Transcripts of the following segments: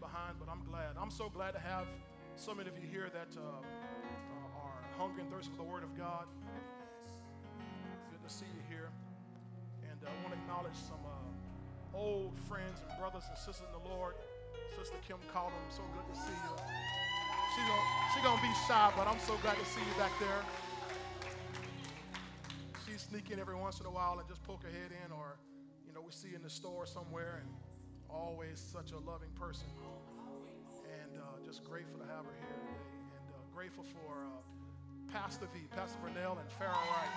behind, but I'm glad. I'm so glad to have so many of you here that uh, uh, are hungry and thirsty for the Word of God. Good to see you here. And uh, I want to acknowledge some uh, old friends and brothers and sisters in the Lord. Sister Kim Cotton, so good to see you. She's gonna, she gonna be shy, but I'm so glad to see you back there. She's sneaking every once in a while and just poke her head in, or you know, we see in the store somewhere, and always such a loving person. And uh, just grateful to have her here today, and uh, grateful for uh, Pastor V, Pastor Vernell, and Farrah Wright.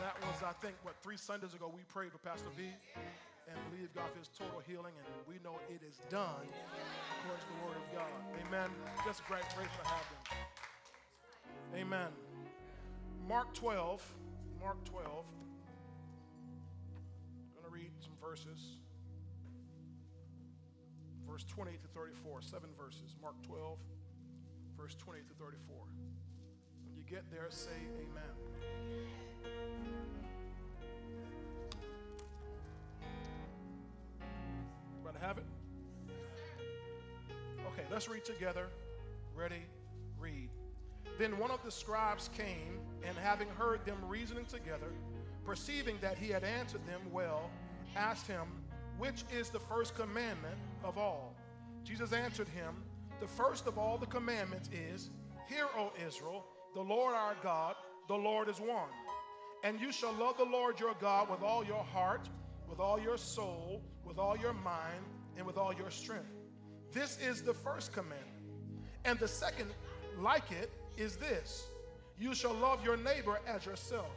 That was, I think, what, three Sundays ago we prayed for Pastor V and believe God for his total healing, and we know it is done according to the word of God. Amen. Just great, grateful to have them. Amen. Mark 12. Mark 12. Verses. Verse 28 to 34. Seven verses. Mark 12, verse 20 to 34. When you get there, say amen. Everybody have it? Okay, let's read together. Ready? Read. Then one of the scribes came, and having heard them reasoning together, perceiving that he had answered them well, asked him, Which is the first commandment of all? Jesus answered him, The first of all the commandments is, Hear, O Israel, the Lord our God, the Lord is one. And you shall love the Lord your God with all your heart, with all your soul, with all your mind, and with all your strength. This is the first commandment. And the second, like it, is this You shall love your neighbor as yourself.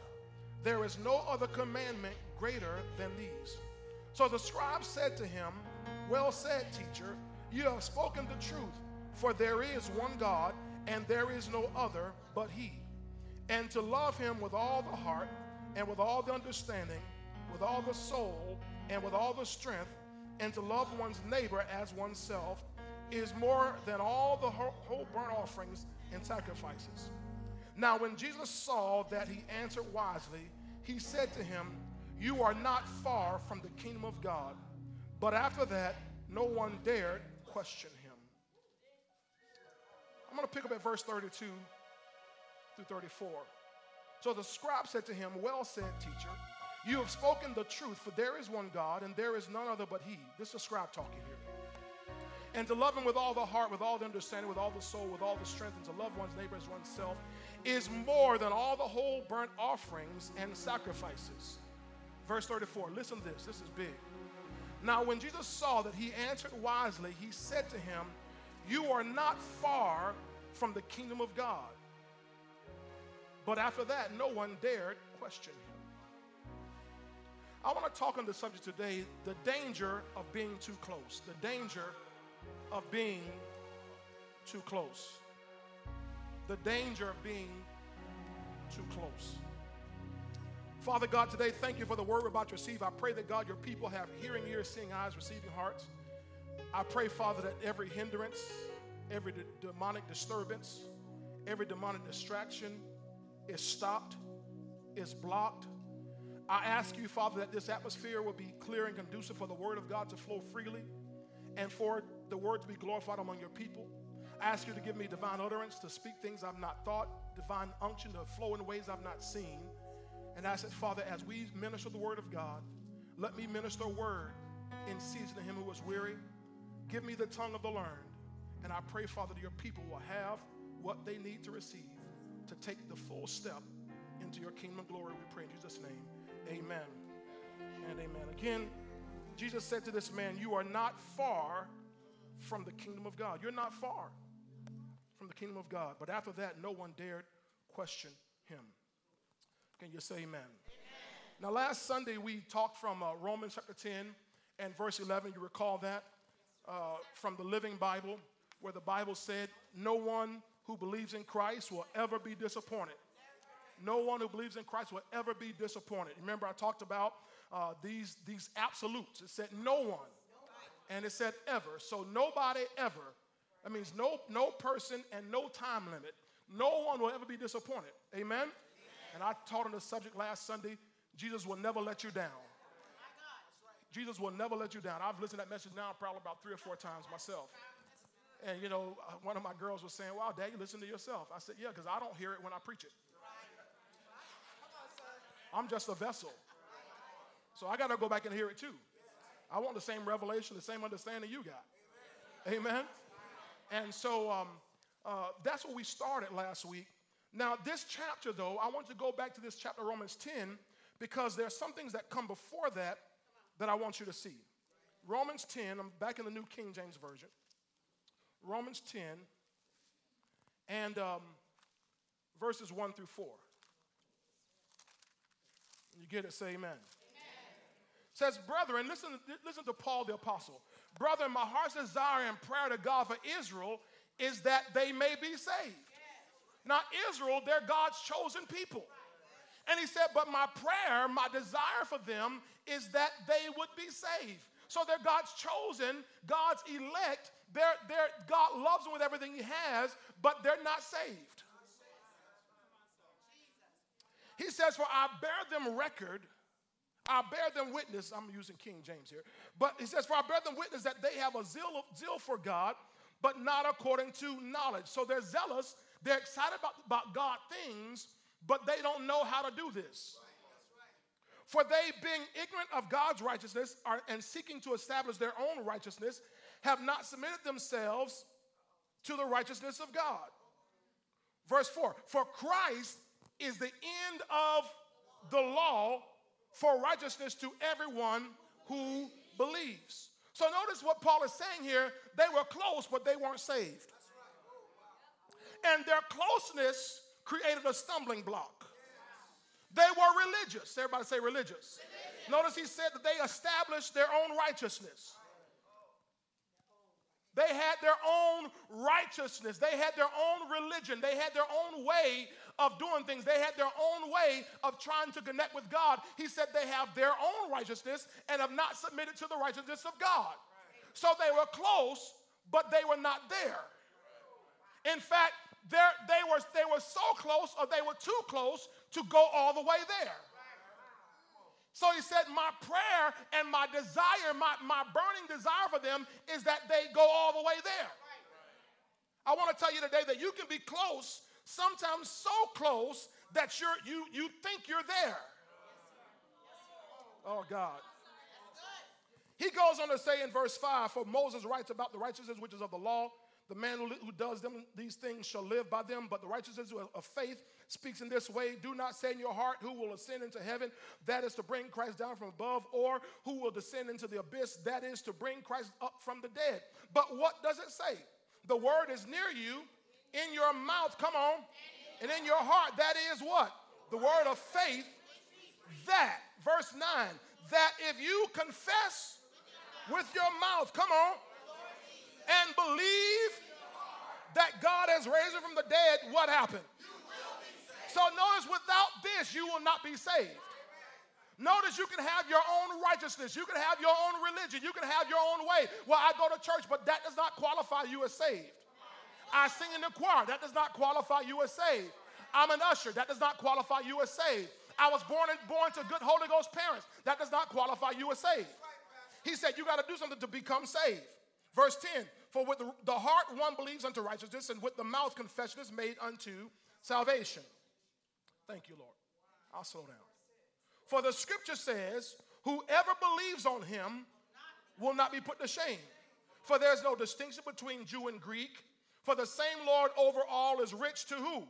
There is no other commandment greater than these. So the scribe said to him, Well said, teacher, you have spoken the truth, for there is one God, and there is no other but He. And to love Him with all the heart, and with all the understanding, with all the soul, and with all the strength, and to love one's neighbor as oneself is more than all the whole, burnt offerings and sacrifices. Now, when Jesus saw that he answered wisely, he said to him, You are not far from the kingdom of God. But after that, no one dared question him. I'm going to pick up at verse 32 through 34. So the scribe said to him, Well said, teacher, you have spoken the truth, for there is one God, and there is none other but He. This is a scribe talking here and to love him with all the heart, with all the understanding, with all the soul, with all the strength, and to love one's neighbor as oneself is more than all the whole burnt offerings and sacrifices. Verse 34, listen to this, this is big. Now, when Jesus saw that he answered wisely, he said to him, You are not far from the kingdom of God. But after that, no one dared question him. I want to talk on the subject today the danger of being too close, the danger of being too close. The danger of being too close. Father God, today, thank you for the word we're about to receive. I pray that God, your people have hearing ears, seeing eyes, receiving hearts. I pray, Father, that every hindrance, every de- demonic disturbance, every demonic distraction is stopped, is blocked. I ask you, Father, that this atmosphere will be clear and conducive for the word of God to flow freely and for the word to be glorified among your people. I ask you to give me divine utterance to speak things I've not thought, divine unction to flow in ways I've not seen. And I said, Father, as we minister the word of God, let me minister a word in season to him who is weary. Give me the tongue of the learned. And I pray, Father, that your people will have what they need to receive to take the full step into your kingdom glory. We pray in Jesus' name. Amen and amen. Again, Jesus said to this man, You are not far from the kingdom of God. You're not far from the kingdom of God. But after that, no one dared question him. Can you say amen? amen. Now, last Sunday, we talked from uh, Romans chapter 10 and verse 11. You recall that uh, from the Living Bible, where the Bible said, No one who believes in Christ will ever be disappointed. No one who believes in Christ will ever be disappointed. Remember, I talked about uh, these, these absolutes. It said no one, and it said ever. So nobody ever. That means no, no person and no time limit. No one will ever be disappointed. Amen? And I taught on the subject last Sunday Jesus will never let you down. Jesus will never let you down. I've listened to that message now probably about three or four times myself. And you know, one of my girls was saying, Wow, Dad, you listen to yourself. I said, Yeah, because I don't hear it when I preach it. I'm just a vessel. So I got to go back and hear it too. I want the same revelation, the same understanding you got. Amen. And so um, uh, that's what we started last week. Now, this chapter, though, I want to go back to this chapter, Romans 10, because there are some things that come before that that I want you to see. Romans 10, I'm back in the New King James Version. Romans 10 and um, verses 1 through 4. You get it, say amen. amen. Says, brethren, listen, listen to Paul the apostle. Brethren, my heart's desire and prayer to God for Israel is that they may be saved. Now, Israel, they're God's chosen people. And he said, But my prayer, my desire for them is that they would be saved. So they're God's chosen, God's elect. They're, they're, God loves them with everything He has, but they're not saved. He says, For I bear them record, I bear them witness. I'm using King James here. But he says, For I bear them witness that they have a zeal, zeal for God, but not according to knowledge. So they're zealous, they're excited about, about God things, but they don't know how to do this. For they, being ignorant of God's righteousness are, and seeking to establish their own righteousness, have not submitted themselves to the righteousness of God. Verse 4 For Christ is the end of the law for righteousness to everyone who believes. So notice what Paul is saying here. They were close, but they weren't saved. And their closeness created a stumbling block. They were religious. Everybody say religious. religious. Notice he said that they established their own righteousness. They had their own righteousness. They had their own religion. They had their own way of doing things. They had their own way of trying to connect with God. He said they have their own righteousness and have not submitted to the righteousness of God. So they were close, but they were not there. In fact, they were, they were so close or they were too close to go all the way there. So he said, My prayer and my desire, my, my burning desire for them is that they go all the way there. I want to tell you today that you can be close, sometimes so close that you're, you, you think you're there. Oh, God. He goes on to say in verse 5 For Moses writes about the righteousness which is of the law the man who, who does them, these things shall live by them, but the righteousness of faith speaks in this way Do not say in your heart, Who will ascend into heaven? That is to bring Christ down from above, or who will descend into the abyss? That is to bring Christ up from the dead. But what does it say? The word is near you, in your mouth, come on, and in your heart. That is what? The word of faith. That, verse 9, that if you confess with your mouth, come on, and believe that God has raised him from the dead, what happened? So notice without this, you will not be saved. Notice you can have your own righteousness. You can have your own religion. You can have your own way. Well, I go to church, but that does not qualify you as saved. I sing in the choir. That does not qualify you as saved. I'm an usher. That does not qualify you as saved. I was born, in, born to good Holy Ghost parents. That does not qualify you as saved. He said you got to do something to become saved. Verse 10 For with the, heart one believes unto righteousness, and with the mouth confession is made unto salvation. Thank you, Lord. I'll slow down. For the scripture says, Whoever believes on him will not be put to shame. For there's no distinction between Jew and Greek. For the same Lord over all is rich to who?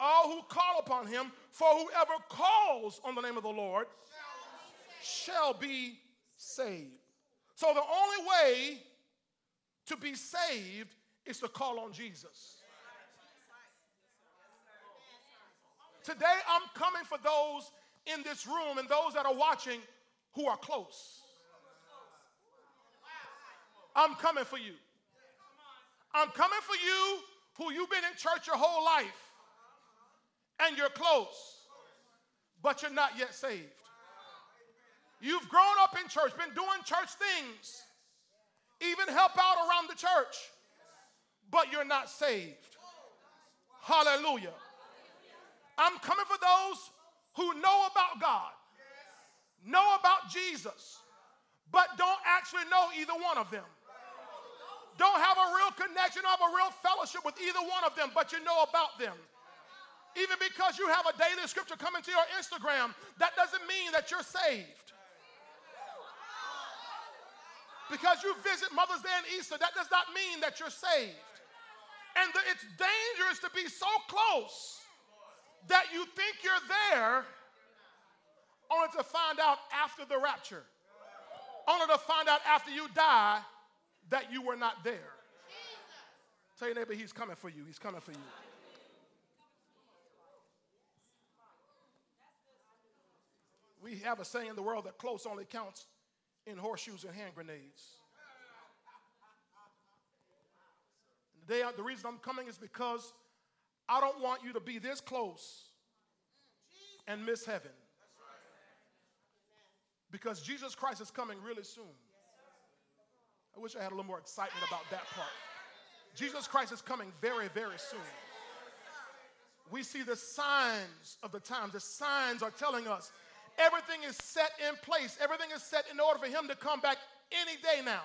All who call upon him. For whoever calls on the name of the Lord shall be saved. So the only way to be saved is to call on Jesus. Today, I'm coming for those in this room and those that are watching who are close. I'm coming for you. I'm coming for you who you've been in church your whole life and you're close, but you're not yet saved. You've grown up in church, been doing church things, even help out around the church, but you're not saved. Hallelujah. I'm coming for those who know about God, know about Jesus, but don't actually know either one of them. Don't have a real connection, or have a real fellowship with either one of them, but you know about them. Even because you have a daily scripture coming to your Instagram, that doesn't mean that you're saved. Because you visit Mother's Day and Easter, that does not mean that you're saved. And the, it's dangerous to be so close that you think you're there only to find out after the rapture, only to find out after you die that you were not there. Tell your neighbor, he's coming for you. He's coming for you. We have a saying in the world that close only counts in horseshoes and hand grenades. The, the reason I'm coming is because I don't want you to be this close and miss heaven. Because Jesus Christ is coming really soon. I wish I had a little more excitement about that part. Jesus Christ is coming very, very soon. We see the signs of the times. The signs are telling us everything is set in place, everything is set in order for him to come back any day now.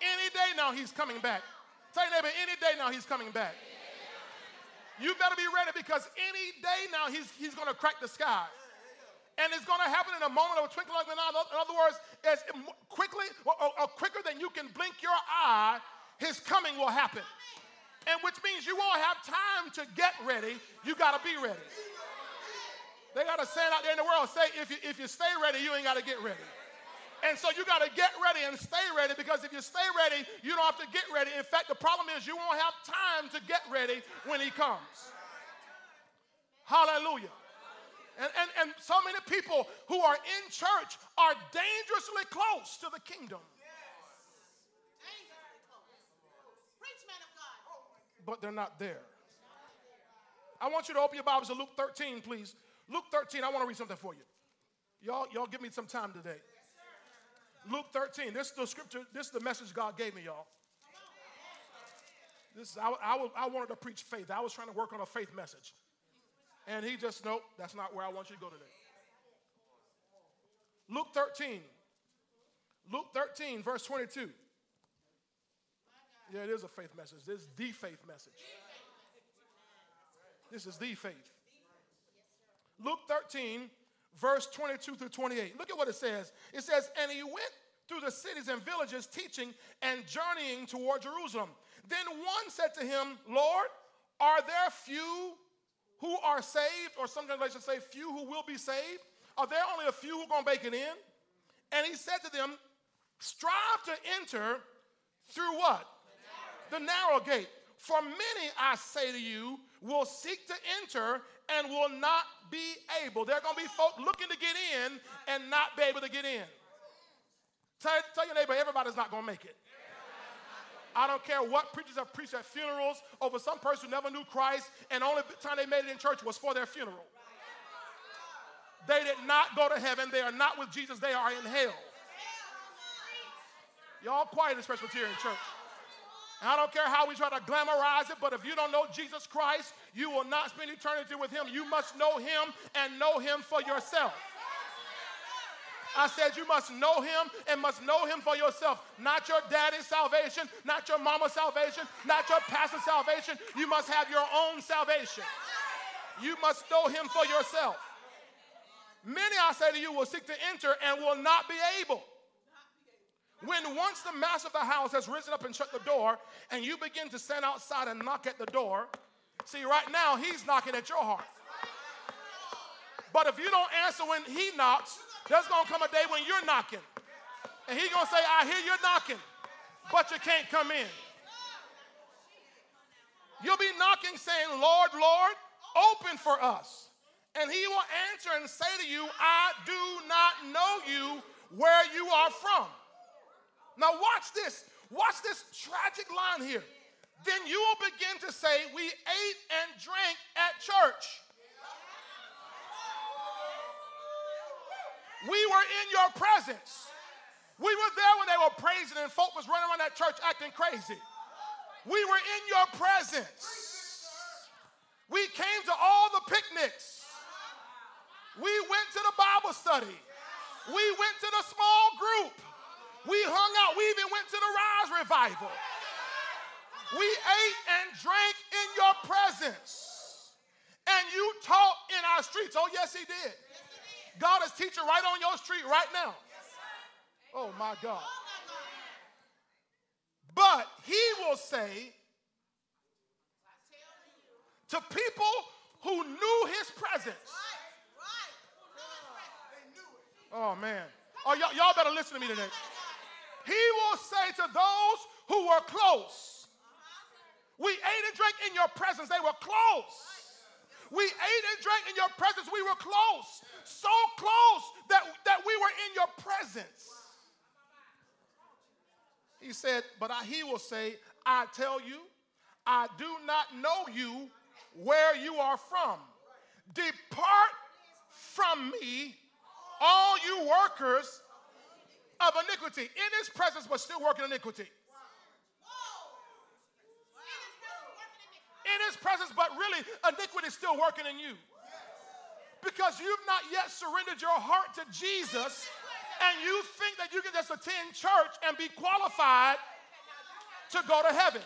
Any day now, he's coming back. Tell your neighbor, any day now, he's coming back. You better be ready because any day now, he's, he's going to crack the sky and it's going to happen in a moment of a twinkling of an eye. In other words, as quickly or, or, quicker than you can blink your eye, his coming will happen. And which means you won't have time to get ready. You got to be ready. They got a saying out there in the world say, if you, if you stay ready, you ain't got to get ready. And so you got to get ready and stay ready because if you stay ready, you don't have to get ready. In fact, the problem is you won't have time to get ready when he comes. Hallelujah. And, and, and so many people who are in church are dangerously close to the kingdom. But they're not there. I want you to open your Bibles to Luke 13, please. Luke 13, I want to read something for you. Y'all, y'all give me some time today. Luke 13, this is the scripture, this is the message God gave me, y'all. This is, I, I, I wanted to preach faith. I was trying to work on a faith message. And he just, nope, that's not where I want you to go today. Luke 13. Luke 13, verse 22. Yeah, it is a faith message. This is the faith message. This is the faith. Luke 13, verse 22 through 28. Look at what it says. It says, And he went through the cities and villages teaching and journeying toward Jerusalem. Then one said to him, Lord, are there few who are saved, or some translations say few who will be saved? Are there only a few who are going to make it in? And he said to them, Strive to enter through what? The narrow, the narrow gate. For many, I say to you, will seek to enter and will not be able. There are going to be folk looking to get in and not be able to get in. Tell, tell your neighbor, everybody's not going to make it. I don't care what preachers have preached at funerals over some person who never knew Christ, and only time they made it in church was for their funeral. They did not go to heaven. They are not with Jesus. They are in hell. Y'all quiet in this Presbyterian church. I don't care how we try to glamorize it, but if you don't know Jesus Christ, you will not spend eternity with him. You must know him and know him for yourself. I said you must know him and must know him for yourself. Not your daddy's salvation, not your mama's salvation, not your pastor's salvation. You must have your own salvation. You must know him for yourself. Many, I say to you, will seek to enter and will not be able. When once the master of the house has risen up and shut the door, and you begin to stand outside and knock at the door, see, right now, he's knocking at your heart. But if you don't answer when he knocks, there's to come a day when you're knocking. And he's to say, I hear you're knocking, but you can't come in. You'll be knocking saying, Lord, Lord, open for us. And he will answer and say to you, I do not know you where you are from. Now, watch this. Watch this tragic line here. Then you will begin to say, We ate and drank at church. We were in your presence. We were there when they were praising and folk was running around that church acting crazy. We were in your presence. We came to all the picnics. We went to the Bible study. We went to the small group. We hung out. We even went to the Rise Revival. We ate and drank in your presence. And you taught in our streets. Oh, yes, he did. God is teaching right on your street right now. Oh, my God. But he will say to people who knew his presence. Oh, man. Oh, y'all, y'all better listen to me today. He will say to those who were close, We ate and drank in your presence. They were close. We ate and drank in your presence. We were close. So close that, that we were in your presence. He said, But I, he will say, I tell you, I do not know you where you are from. Depart from me, all you workers of iniquity. In his presence, but still working iniquity. In his presence, but really iniquity is still working in you. Because you've not yet surrendered your heart to Jesus, and you think that you can just attend church and be qualified to go to heaven.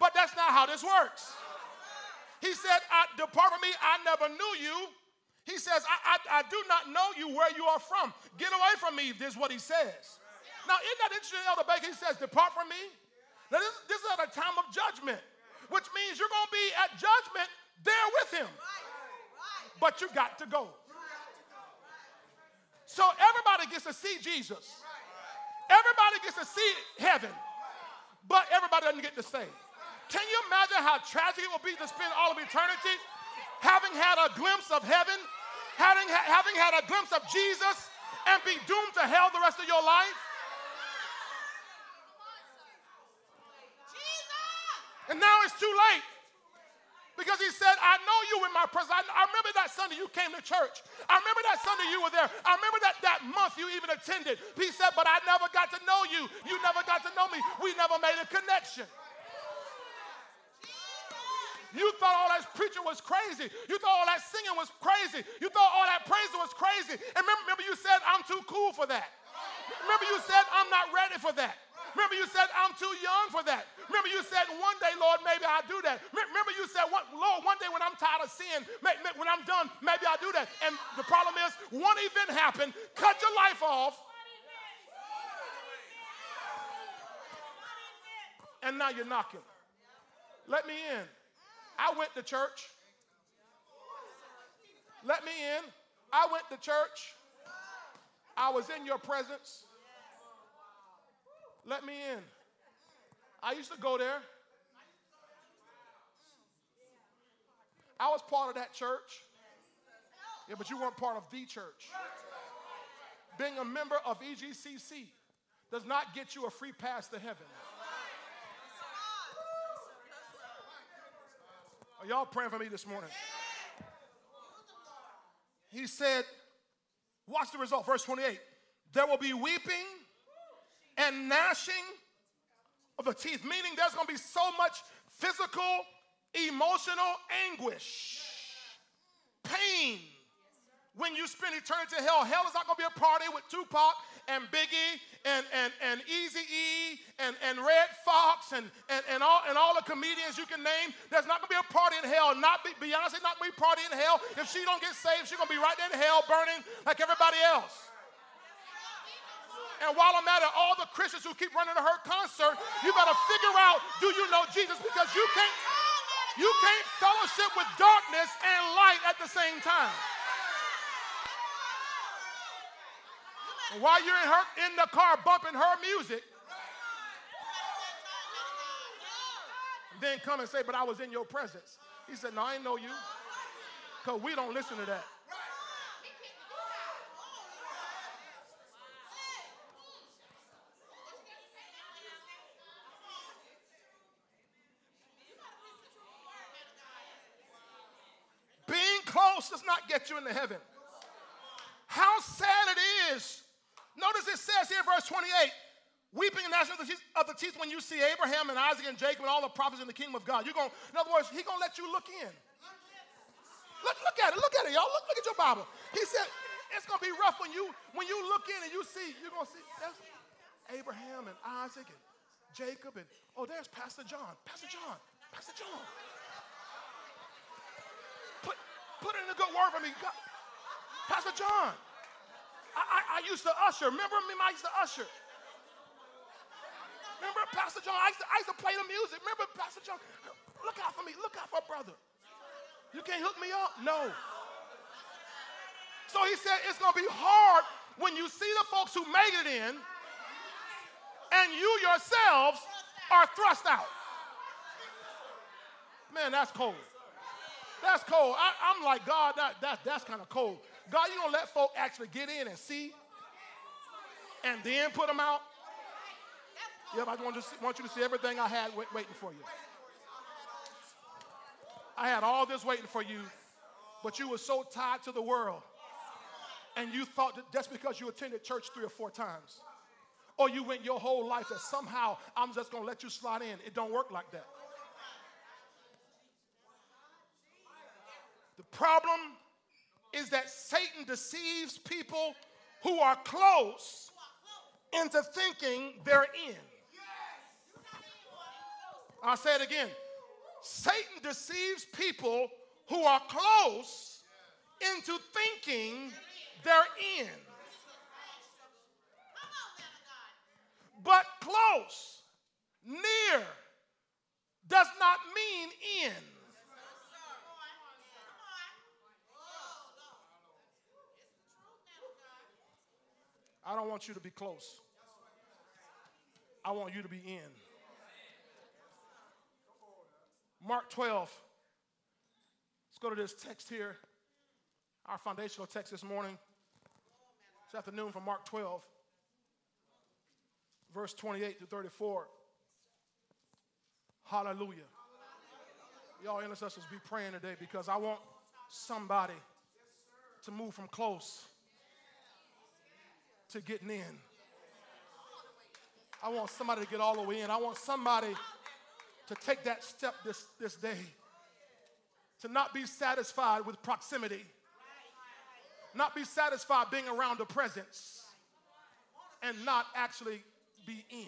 But that's not how this works. He said, Depart from me, I never knew you. He says, I, I, I, do not know you where you are from. Get away from me, this is what he says. Now, isn't that interesting, Elder Baker? He says, Depart from me. Now, this, this is at a time of judgment, which means you're going to be at judgment there with him. But you got to go. So everybody gets to see Jesus. Everybody gets to see heaven, but everybody doesn't get to stay. Can you imagine how tragic it will be to spend all of eternity having had a glimpse of heaven, having, having had a glimpse of Jesus, and be doomed to hell the rest of your life? And now it's too late. Because he said, I know you in my presence. I, I, remember that Sunday you came to church. I remember that Sunday you were there. I remember that, that month you even attended. He said, but I never got to know you. You never got to know me. We never made a connection. You thought all that preaching was crazy. You thought all that singing was crazy. You thought all that praise was crazy. And remember, remember you said, I'm too cool for that. Remember you said, I'm not ready for that. Remember you said, I'm too young for that. Remember you said, one day, Lord, maybe I'll do that. Remember you said, Lord, one day when I'm tired of sin, when I'm done, maybe I'll do that. And the problem is, one event happened, cut your life off, and now you're knocking. Let me in. I went to church. Let me in. I went to church. I was in your presence. Let me in. I used to go there. I was part of that church. Yeah, but you weren't part of the church. Being a member of EGCC does not get you a free pass to heaven. Are y'all praying for me this morning? He said, watch the result, verse 28. There will be weeping and gnashing of the teeth, meaning there's going to be so much physical, emotional anguish, pain when you spend eternity in hell. Hell is not going to be a party with Tupac and Biggie and, and, and Easy E and, and Redd Foxx and, and, and, all, and all the comedians you can name. There's not going to be a party in hell. Not be, Beyonce not going to be party in hell. If she don't get saved, she's going to be right there in hell burning like everybody else. And while I'm at it, all the Christians who keep running to her concert, you better figure out, do you know Jesus? Because you can't, you can't fellowship with darkness and light at the same time. While you're in, her, in the car bumping her music, then come and say, But I was in your presence. He said, No, I ain't know you. Because we don't listen to that. Being close does not get you into heaven. How sad it is Notice it says here, verse 28, weeping and gnashing of the, teeth, of the teeth when you see Abraham and Isaac and Jacob and all the prophets in the kingdom of God. You're going, in other words, he's going to let you look in. Look, look at it, look at it, y'all. Look, look at your Bible. He said, it's gonna be rough when you when you look in and you see, you're gonna see that's Abraham and Isaac and Jacob and oh, there's Pastor John. Pastor John. Pastor John. Put put in a good word for me. God. Pastor John. I, I, I, used to usher. Remember me? I used to usher. Remember Pastor John? I used, to, I used to play the music. Remember Pastor John? Look out for me. Look out for brother. You can't hook me up? No. So he said it's going to be hard when you see the folks who made it in and you yourselves are thrust out. Man, that's cold. That's cold. I, am like, God, that, that, that's kind of cold. God, you don't let folk actually get in and see and then put them out? Yep, I want, to see, want you to see everything I had waiting for you. I had all this waiting for you, but you were so tied to the world and you thought that just because you attended church three or four times, or you went your whole life that somehow I'm just going to let you slide in. It don't work like that. The problem is that Satan deceives people who are close into thinking they're in. I'll say it again. Satan deceives people who are close into thinking they're in. But close, near, does not mean in. I don't want you to be close. I want you to be in. Mark 12. Let's go to this text here, our foundational text this morning. This afternoon from Mark 12, verse 28 to 34. Hallelujah. Y'all intercessors be praying today because I want somebody to move from close to getting in. I want somebody to get all the way in. I want somebody to take that step this, this day, to not be satisfied with proximity not be satisfied being around the presence and not actually be in.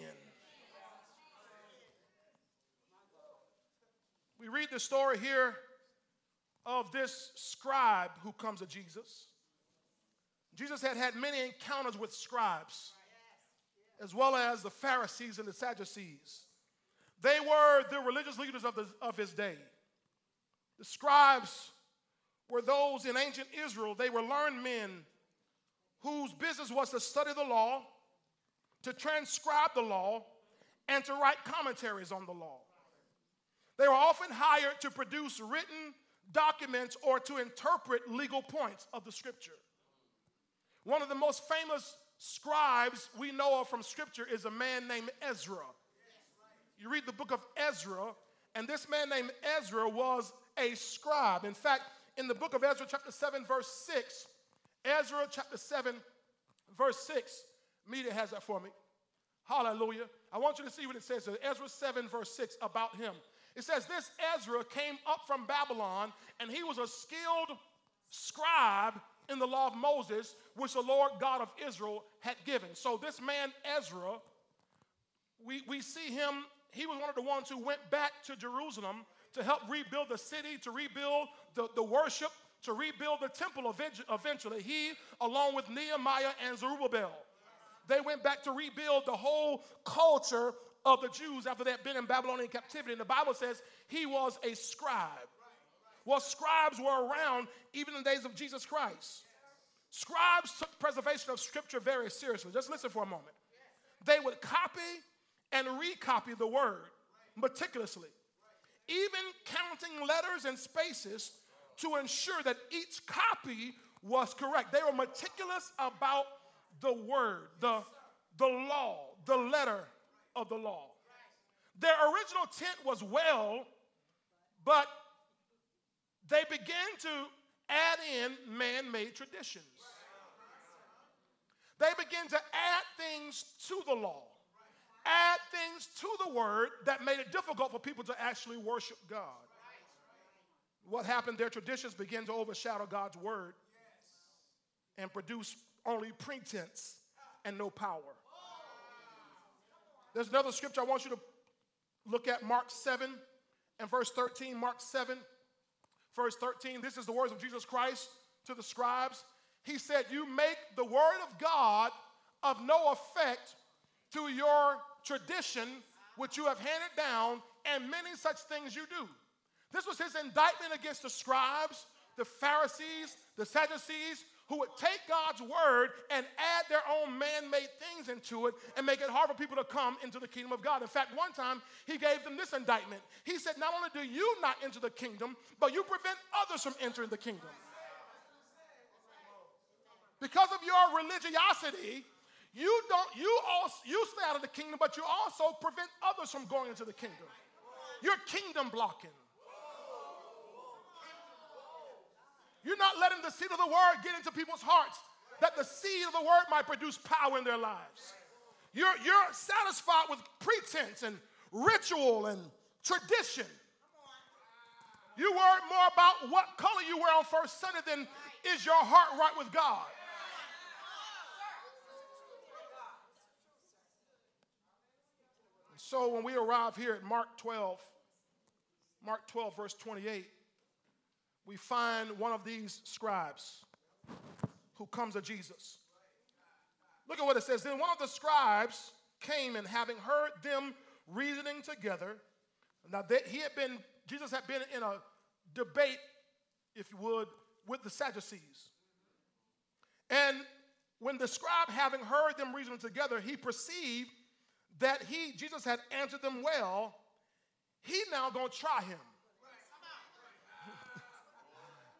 We read the story here of this scribe who comes to Jesus. Jesus had had many encounters with scribes, as well as the Pharisees and the Sadducees. They were the religious leaders of, the, of his day. The scribes were those in ancient Israel, they were learned men whose business was to study the law, to transcribe the law, and to write commentaries on the law. They were often hired to produce written documents or to interpret legal points of the scripture. One of the most famous scribes we know of from scripture is a man named Ezra. You read the book of Ezra, and this man named Ezra was a scribe. In fact, in the book of Ezra, chapter 7, verse 6. Ezra, chapter 7, verse 6. Media has that for me. Hallelujah. I want you to see what it says. in Ezra 7, verse 6 about him. It says, This Ezra came up from Babylon, and he was a skilled scribe in the law of Moses, which the Lord God of Israel had given. So, this man, Ezra, we, we see him, he was one of the ones who went back to Jerusalem to help rebuild the city, to rebuild the, the worship, to rebuild the temple eventually. He, along with Nehemiah and Zerubbabel, they went back to rebuild the whole culture of the Jews after they had been in Babylonian captivity. And the Bible says he was a scribe. Well, scribes were around even in the days of Jesus Christ. Scribes took preservation of scripture very seriously. Just listen for a moment. They would copy and recopy the word meticulously even counting letters and spaces to ensure that each copy was correct. They were meticulous about the word, the, the law, the letter of the law. Their original intent was well, but they began to add in man made traditions. They began to add things to the law add things to the word that made it difficult for people to actually worship God. What happened? Their traditions began to overshadow God's word. and produce only pretense and no power. There's another scripture I want you to look at Mark 7 and verse 13. Mark 7, verse 13. This is the words of Jesus Christ to the scribes. He said, You make the word of God of no effect to your tradition, which you have handed down, and many such things you do. This was his indictment against the scribes, the Pharisees, the Sadducees, who would take God's word and add their own man made things into it and make it hard for people to come into the kingdom of God. In fact, one time he gave them this indictment. He said, Not only do you not enter the kingdom, but you prevent others from entering the kingdom. Because of your religiosity, you don't you also you stay out of the kingdom, but you also prevent others from going into the kingdom. You're kingdom blocking. You're not letting the seed of the word get into people's hearts, that the seed of the word might produce power in their lives. You're, you're satisfied with pretense and ritual and tradition. You worry more about what color you wear on first Sunday than is your heart right with God. so when we arrive here at Mark 12, Mark 12, verse 28, we find one of these scribes who comes to Jesus. Look at what it says. Then one of the scribes came and having heard them reasoning together, now that he had been, Jesus had been in a debate, if you would, with the Sadducees. And when the scribe, having heard them reasoning together, he perceived that he, Jesus had answered them well, he now gonna try him.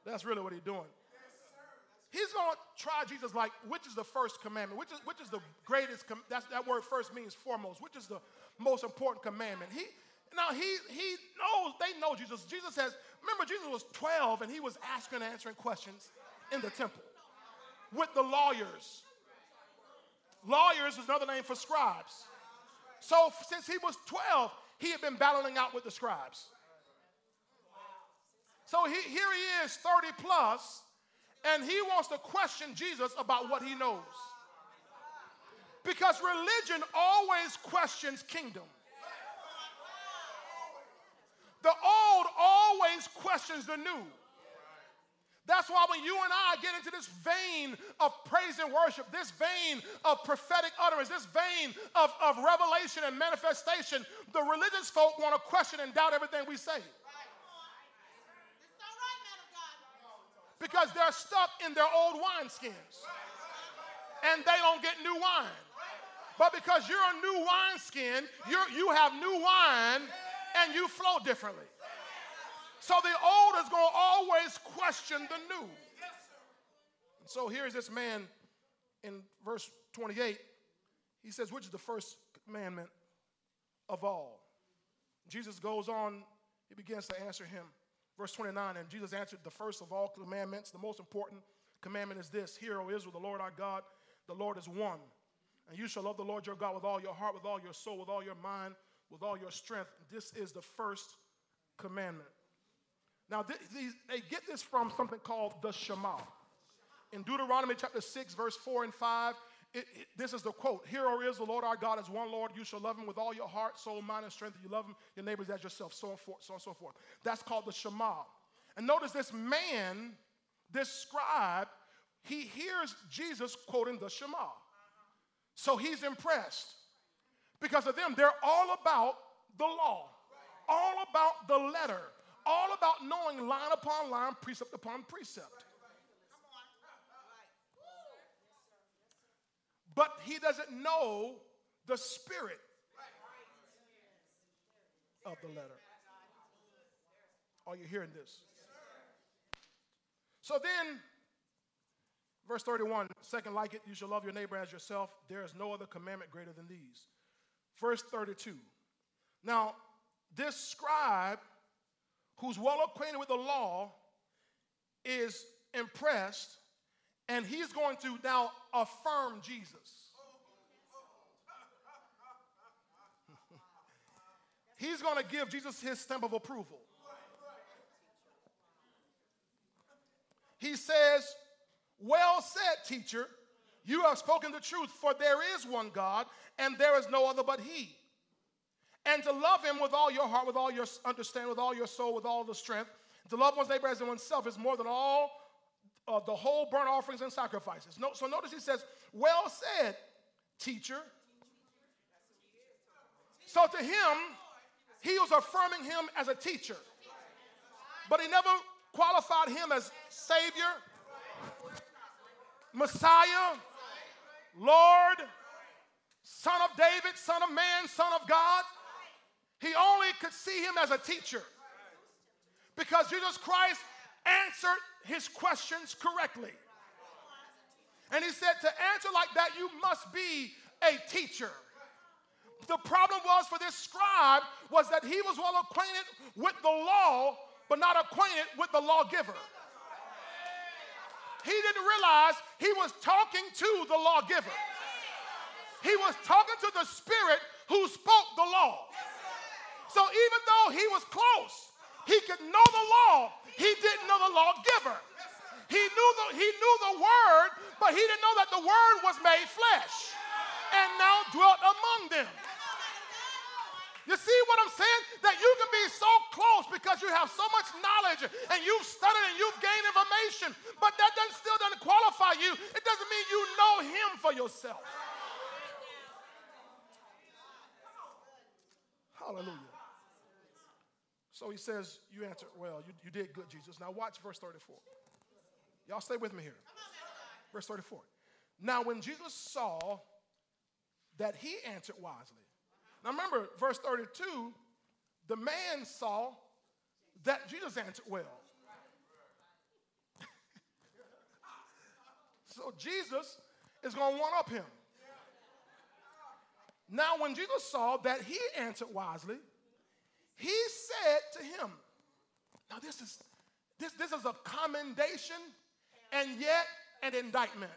That's really what he's doing. He's going to try Jesus like, which is the first commandment? Which is, which is the greatest? Com- that's, that word first means foremost. Which is the most important commandment? He, now, he, he knows, they know Jesus. Jesus says, remember, Jesus was 12 and he was asking and answering questions in the temple with the lawyers. Lawyers is another name for scribes. So, since he was 12, he had been battling out with the scribes. So he, here he is, 30 plus, and he wants to question Jesus about what he knows. Because religion always questions kingdom. The old always questions the new. That's why when you and I get into this vein of praise and worship, this vein of prophetic utterance, this vein of, of revelation and manifestation, the religious folk want to question and doubt everything we say. Because they're stuck in their old wineskins and they don't get new wine. But because you're a new wineskin, you you have new wine and you flow differently. So the old is going to always question the new. And so here's this man in verse 28. He says, Which is the first commandment of all? Jesus goes on, he begins to answer him. Verse 29 And Jesus answered, The first of all commandments, the most important commandment is this Hear, O Israel, the Lord our God, the Lord is one. And you shall love the Lord your God with all your heart, with all your soul, with all your mind, with all your strength. This is the first commandment. Now, they get this from something called the Shema. In Deuteronomy chapter 6, verse 4 and 5, it, it, this is the quote O Israel, the Lord our God is one Lord. You shall love him with all your heart, soul, mind, and strength. You love him, your neighbors as yourself, so on, forth, so on and so forth. That's called the Shema. And notice this man, this scribe, he hears Jesus quoting the Shema. So he's impressed. Because of them, they're all about the law, all about the letter, all about knowing line upon line, precept upon precept. But he doesn't know the spirit of the letter. Are you hearing this? So then, verse 31 second like it, you shall love your neighbor as yourself. There is no other commandment greater than these. Verse 32. Now, this scribe who's well acquainted with the law is impressed and he's going to now affirm Jesus. he's going to give Jesus his stamp of approval. He says, Well said, teacher. You have spoken the truth, for there is one God, and there is no other but He. And to love Him with all your heart, with all your understanding, with all your soul, with all the strength, to love one's neighbor as oneself is more than all uh, the whole burnt offerings and sacrifices. No, so notice he says, Well said, teacher. So to him, he was affirming him as a teacher. But he never qualified him as Savior, Messiah, Lord, Son of David, Son of Man, Son of God. He only could see him as a teacher because Jesus Christ answered his questions correctly. And he said, To answer like that, you must be a teacher. The problem was for this scribe was that he was well acquainted with the law, but not acquainted with the lawgiver. He didn't realize he was talking to the lawgiver. He was talking to the spirit who spoke the law. So even though he was close, he could know the law, he didn't know the lawgiver. He knew the, he knew the word, but he didn't know that the word was made flesh and now dwelt among them. You see what I'm saying? That you can be so close because you have so much knowledge and you've studied and you've gained information, but that doesn't, still doesn't qualify you. It doesn't mean you know Him for yourself. Hallelujah. So he says, You answered well. You, you did good, Jesus. Now watch verse 34. Y'all stay with me here. Verse 34. Now, when Jesus saw that he answered wisely, now remember, verse 32, the man saw that Jesus answered well. so Jesus is going to one up him. Now, when Jesus saw that he answered wisely, he said to him, Now, this is this, this is a commendation and yet an indictment.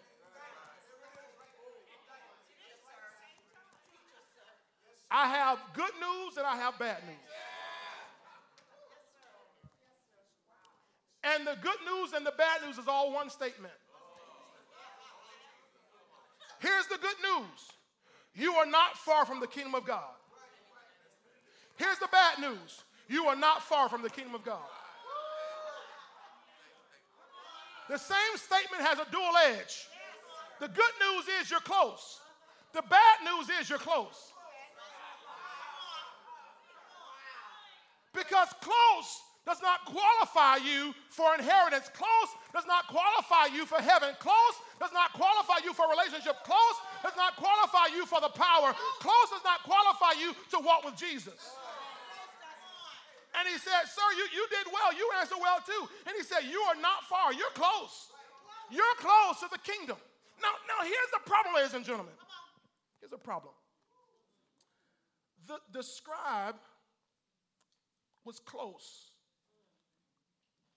I have good news and I have bad news. And the good news and the bad news is all one statement. Here's the good news you are not far from the kingdom of God. Here's the bad news you are not far from the kingdom of God. The same statement has a dual edge. The good news is you're close, the bad news is you're close. Because close does not qualify you for inheritance. Close does not qualify you for heaven. Close does not qualify you for relationship. Close does not qualify you for the power. Close does not qualify you to walk with Jesus. And he said, Sir, you, you did well. You answered well too. And he said, You are not far. You're close. You're close to the kingdom. Now, now here's the problem, ladies and gentlemen. Here's the problem. The, the scribe was close.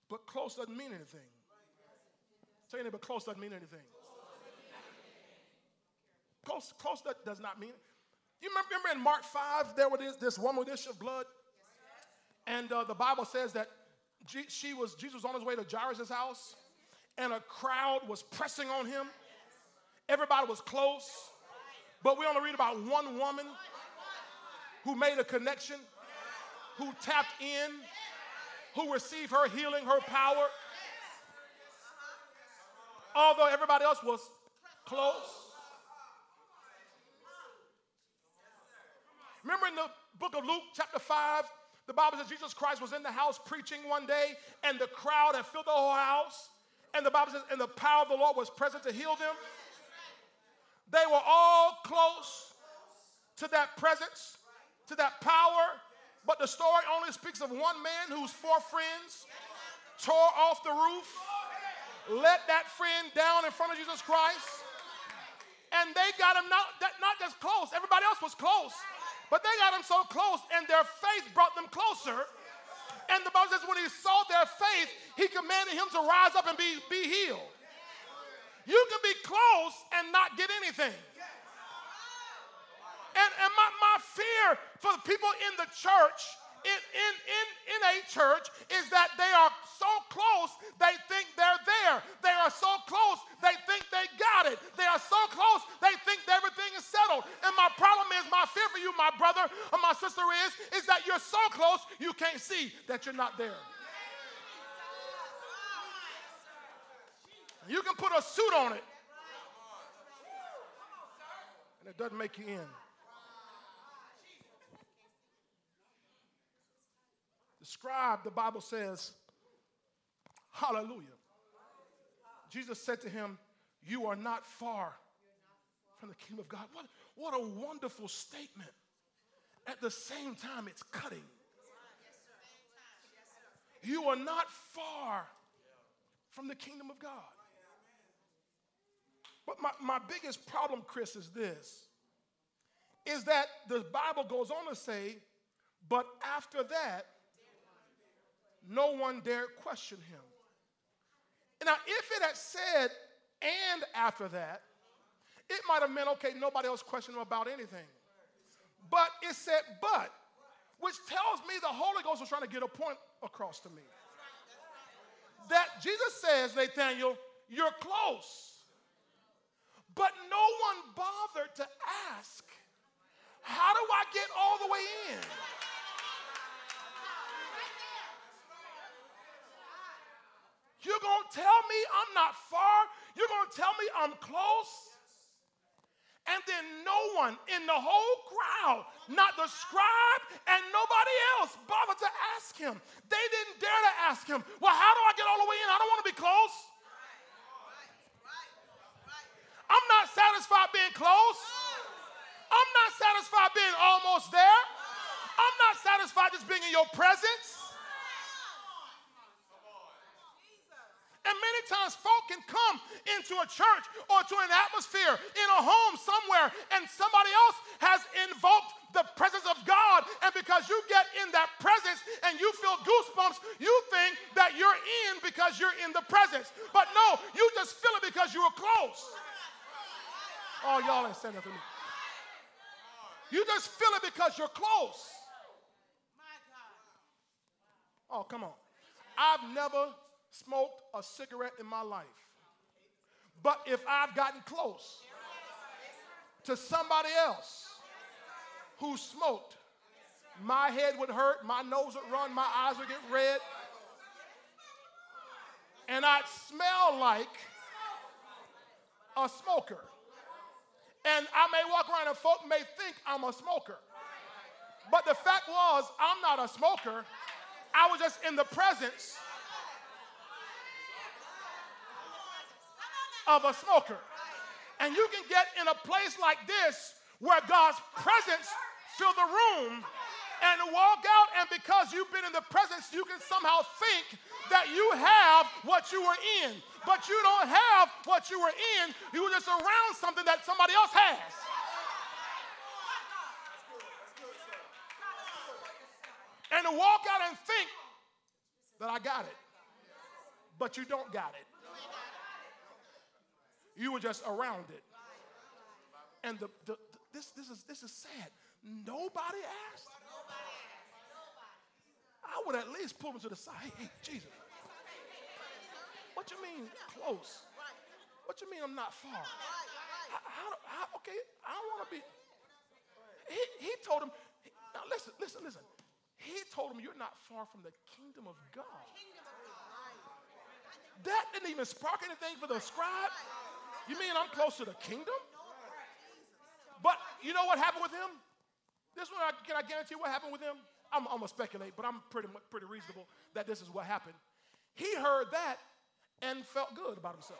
But close doesn't mean anything. Tell your neighbor, close doesn't mean anything. Close, close that does not mean. You remember, remember in Mark 5, there was this, this woman with issue of blood? And uh, the Bible says that she was, Jesus was on his way to Jairus' house, and a crowd was pressing on him. Everybody was close, but we only read about one woman who made a connection, who tapped in, who received her healing, her power. Although everybody else was close. Remember in the book of Luke, chapter 5, the Bible says Jesus Christ was in the house preaching one day, and the crowd had filled the whole house. And the Bible says, and the power of the Lord was present to heal them. They were all close to that presence, to that power. But the story only speaks of one man whose four friends tore off the roof, let that friend down in front of Jesus Christ, and they got him not, that not just close, everybody else was close. But they got him so close, and their faith brought them closer. And the Bible says, when he saw their faith, he commanded him to rise up and be, be healed. You can be close and not get anything. And, and my, my fear for the people in the church, in, in, in, in a church, is that they are so close they think they're there. They are so close they think they got it. They are so close they think everything is settled. And my problem is, my fear for you, my brother or my sister is, is that you're so close you can't see that you're not there. You can put a suit on it, and it doesn't make you in. Scribe, the Bible says, hallelujah. Jesus said to him, You are not far from the kingdom of God. What, what a wonderful statement. At the same time, it's cutting. You are not far from the kingdom of God. But my, my biggest problem, Chris, is this is that the Bible goes on to say, but after that, no one dared question him. Now, if it had said, and after that, it might have meant, okay, nobody else questioned him about anything. But it said, but, which tells me the Holy Ghost was trying to get a point across to me. That Jesus says, Nathaniel, you're close. But no one bothered to ask, how do I get all the way in? You're going to tell me I'm not far? You're going to tell me I'm close? And then no one in the whole crowd, not the scribe and nobody else, bothered to ask him. They didn't dare to ask him, Well, how do I get all the way in? I don't want to be close. I'm not satisfied being close. I'm not satisfied being almost there. I'm not satisfied just being in your presence. And many times folk can come into a church or to an atmosphere in a home somewhere, and somebody else has invoked the presence of God. And because you get in that presence and you feel goosebumps, you think that you're in because you're in the presence. But no, you just feel it because you were close. Oh, y'all ain't saying nothing to me. You just feel it because you're close. Oh, come on. I've never smoked a cigarette in my life. But if I've gotten close to somebody else who smoked, my head would hurt, my nose would run, my eyes would get red, and I'd smell like a smoker. And I may walk around and folk may think I'm a smoker. But the fact was, I'm not a smoker. I was just in the presence of a smoker. And you can get in a place like this where God's presence fill the room and walk out and because you've been in the presence you can somehow think that you have what you were in. But you don't have what you were in. You were just around something that somebody else has. And to walk out and think that I got it. But you don't got it you were just around it. And the, the, the, this, this, is, this is sad. Nobody asked. I would at least pull them to the side. Hey, hey, Jesus. What you mean close? What you mean I'm not far? How, how, how okay, I don't want to be. He, he told him, now listen, listen, listen. He told him, You're not far from the kingdom of God. That didn't even spark anything for the scribe. You mean I'm close to the kingdom? But you know what happened with him? This one, can I guarantee what happened with him? I'm, I'm gonna speculate, but I'm pretty pretty reasonable that this is what happened. He heard that and felt good about himself.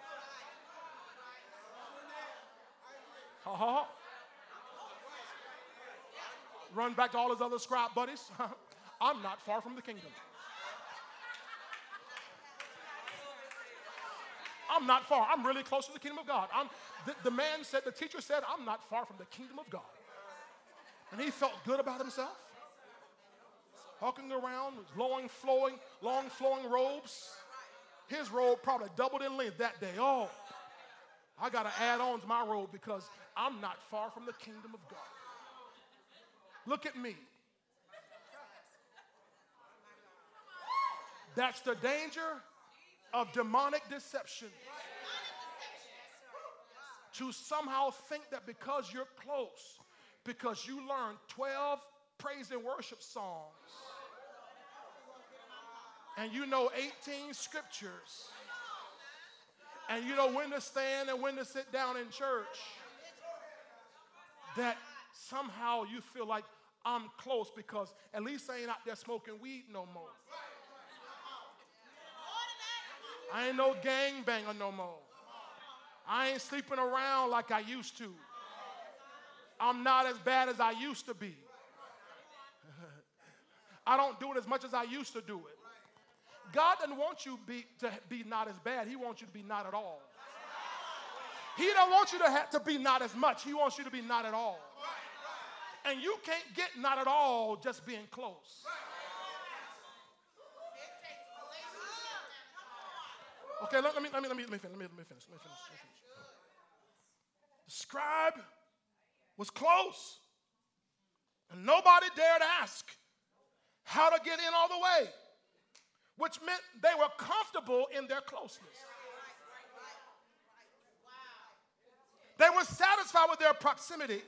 Ha ha. Run back to all his other scribe buddies. I'm not far from the kingdom. I'm not far. I'm really close to the kingdom of God. I'm, the, the man said, the teacher said, I'm not far from the kingdom of God. And he felt good about himself. Walking around, with long flowing, long flowing robes. His robe probably doubled in length that day. Oh, I got to add on to my robe because I'm not far from the kingdom of God. Look at me. That's the danger of demonic deception. To somehow think that because you're close, because you learned 12 praise and worship songs, and you know 18 scriptures, and you know when to stand and when to sit down in church, that somehow you feel like I'm close because at least I ain't out there smoking weed no more. I ain't no gang banger no more. I ain't sleeping around like I used to. I'm not as bad as I used to be. I don't do it as much as I used to do it. God doesn't want you be, to be not as bad. He wants you to be not at all. He don't want you to, have to be not as much. He wants you to be not at all. And you can't get not at all just being close. Okay, let, me, let, me, let, me, let, me, finish, let me finish. Let me finish. Let me finish. The scribe was close, and nobody dared ask how to get in all the way, which meant they were comfortable in their closeness. They were satisfied with their proximity.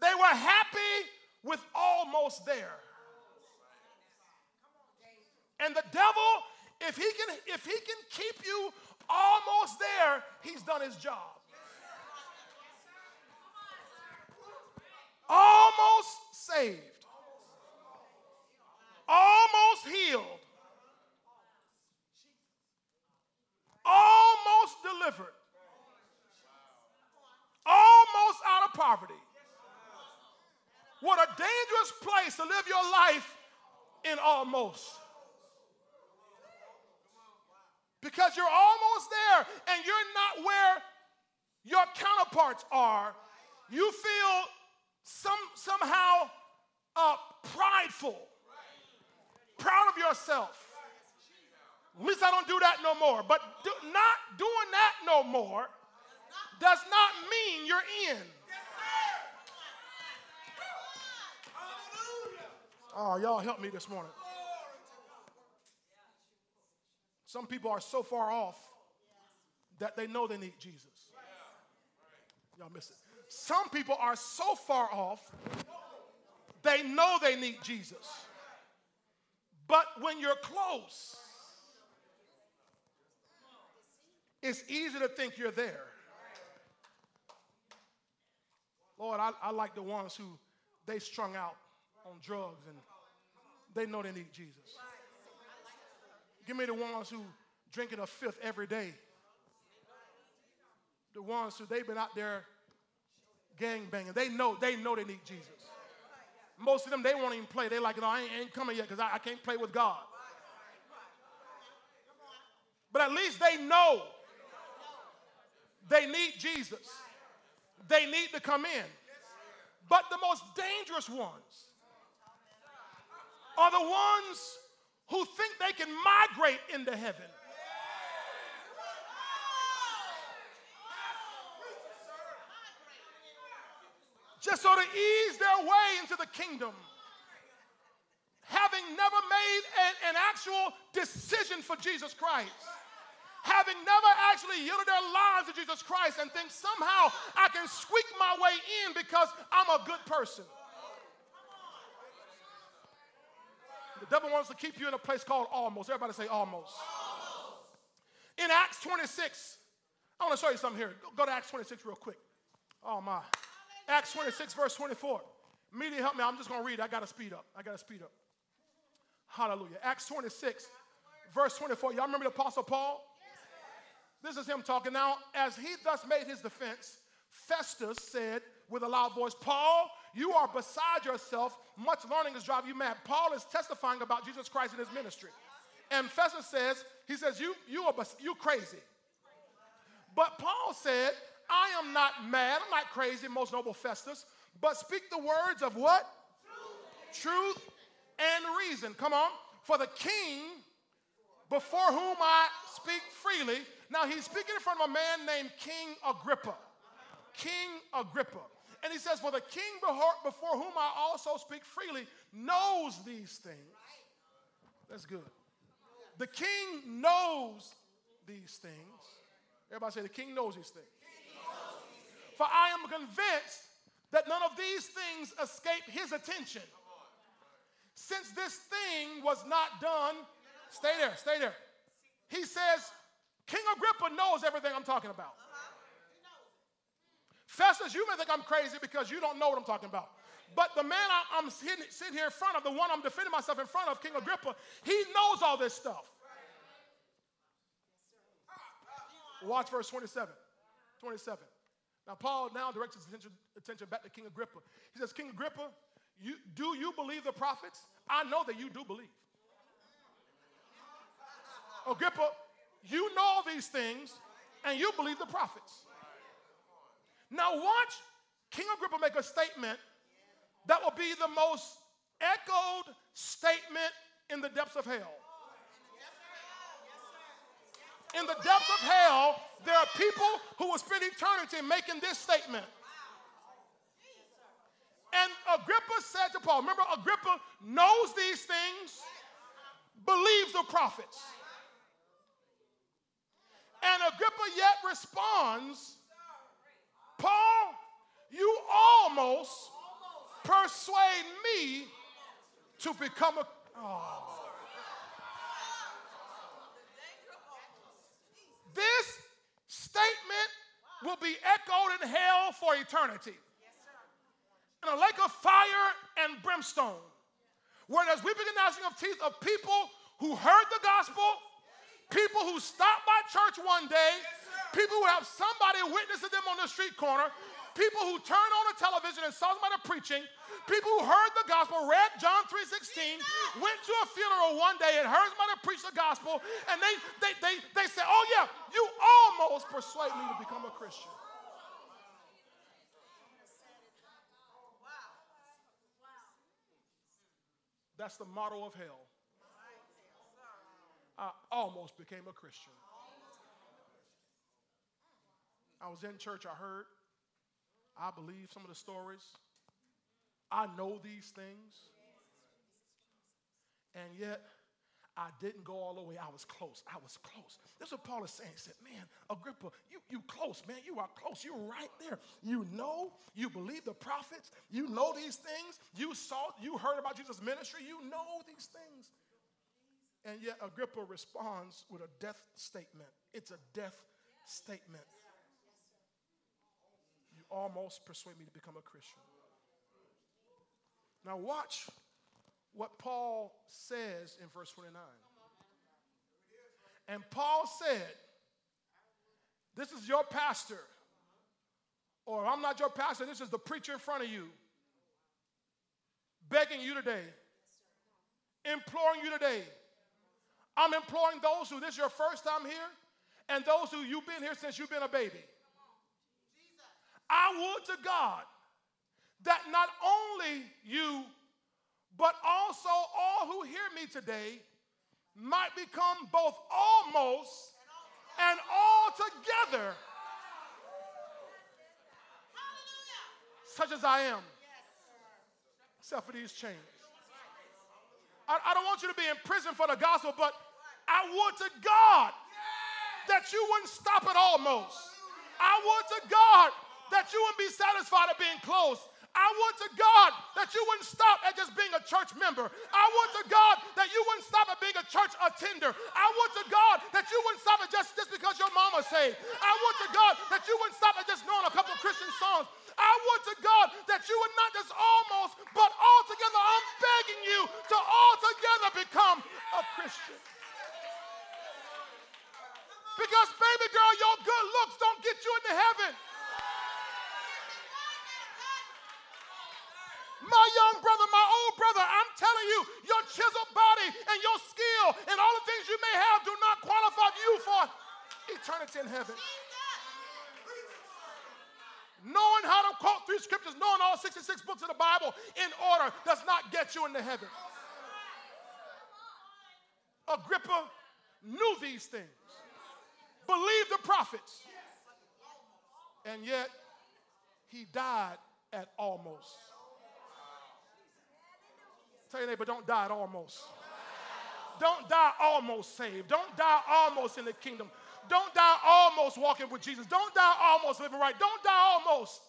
They were happy with almost there. And the devil if he can, if he can keep you almost there, he's done his job. Almost saved. Almost healed. Almost delivered. Almost out of poverty. What a dangerous place to live your life in almost. Because you're almost there and you're not where your counterparts are. You feel some, somehow uh, prideful, proud of yourself. At least I don't do that no more. But do, not doing that no more does not mean you're in. Oh, y'all help me this morning. Some people are so far off that they know they need Jesus. Y'all miss it. Some people are so far off, they know they need Jesus. But when you're close, it's easy to think you're there. Lord, I, I like the ones who they strung out on drugs and they know they need Jesus. Give me the ones who drinking a fifth every day. The ones who they've been out there gang banging. They know, they know they need Jesus. Most of them, they won't even play. They're like, no, I ain't, ain't coming yet because I, I can't play with God. But at least they know they need Jesus. They need to come in. But the most dangerous ones are the ones who think they can migrate into heaven. Just so to ease their way into the kingdom, having never made an, an actual decision for Jesus Christ having never actually yielded their lives to Jesus Christ and think somehow I can squeak my way in because I'm a good person. The devil wants to keep you in a place called almost. Everybody say almost. almost. In Acts 26, I want to show you something here. Go to Acts 26 real quick. Oh my. Acts 26, verse 24. Media, help me. I'm just going to read. I got to speed up. I got to speed up. Hallelujah. Acts 26, verse 24. Y'all remember the Apostle Paul? This is him talking. Now, as he thus made his defense, Festus said with a loud voice, Paul, you are beside yourself. Much learning is driving you mad. Paul is testifying about Jesus Christ in his ministry. And Festus says, he says, you, you are you crazy. But Paul said, I am not mad. I'm not crazy, most noble Festus, but speak the words of what? Truth, Truth and reason. Come on. For the king before whom I speak freely. Now he's speaking in front of a man named King Agrippa. King Agrippa. And he says, For the king before, before whom I also speak freely knows these things. That's good. The king knows these things. Everybody say, the king knows these things. For I am convinced that none of these things escape his attention. Since this thing was not done, stay there, stay there. He says, King Agrippa knows everything I'm talking about. Festus, you may think I'm crazy because you don't know what I'm talking about. But the man I, am sitting, sitting here in front of, the one I'm defending myself in front of, King Agrippa, he knows all this stuff. Watch verse 27. 27. Now, Paul now directs his attention, attention back to King Agrippa. He says, King Agrippa, you, do you believe the prophets? I know that you do believe. Agrippa, you know these things and you believe the prophets. Now, watch King Agrippa make a statement that will be the most echoed statement in the depths of hell. In the depths of hell, there are people who will spend eternity making this statement. And Agrippa said to Paul, remember, Agrippa knows these things, believes the prophets. And Agrippa yet responds, Paul, you almost persuade me to become a. Oh. This statement will be echoed in hell for eternity. In a lake of fire and brimstone, where there's weeping and gnashing of teeth of people who heard the gospel, people who stopped by church one day, people who have somebody witness to them on the street corner, people who turned on the television and saw somebody preaching, people who heard the gospel, read John 3.16, went to a funeral one day and heard somebody preach the gospel, and they, they, they, they said, oh yeah, you almost persuade me to become a Christian. That's the motto of hell. I almost became a Christian. I was in church, I heard, I believe some of the stories. I know these things. And yet, I didn't go all the way. I was close. I was close. That's what Paul is saying. He said, Man, Agrippa, you, you close, man. You are close. You're right there. You know, you believe the prophets. You know these things. You saw, you heard about Jesus' ministry. You know these things. And yet Agrippa responds with a death statement. It's a death statement. You almost persuade me to become a Christian. Now, watch what Paul says in verse 29. And Paul said, This is your pastor. Or I'm not your pastor, this is the preacher in front of you. Begging you today, imploring you today. I'm imploring those who this is your first time here, and those who you've been here since you've been a baby. I would to God that not only you, but also all who hear me today might become both almost and all together such as I am, except for these chains. I, I, don't want you to be in prison for the gospel, but I would to God that you wouldn't stop at almost. I would to God that you wouldn't be satisfied at being close. I want to God that you wouldn't stop at just being a church member. I want to God that you wouldn't stop at being a church attender. I want to God that you wouldn't stop at just, just because your mama saved. I want to God that you wouldn't stop at just knowing a couple Christian songs. I want to God that you would not just almost, but altogether, I'm begging you to altogether become a Christian. Because, baby girl, your good looks don't get you into heaven. My young brother, my old brother, I'm telling you, your chiseled body and your skill and all the things you may have do not qualify you for eternity in heaven. Knowing how to quote three scriptures, knowing all 66 books of the Bible in order does not get you into heaven. Agrippa knew these things, believed the prophets, and yet he died at almost. Tell your neighbor, don't die at almost. don't die almost saved. Don't die almost in the kingdom. Don't die almost walking with Jesus. Don't die almost living right. Don't die almost.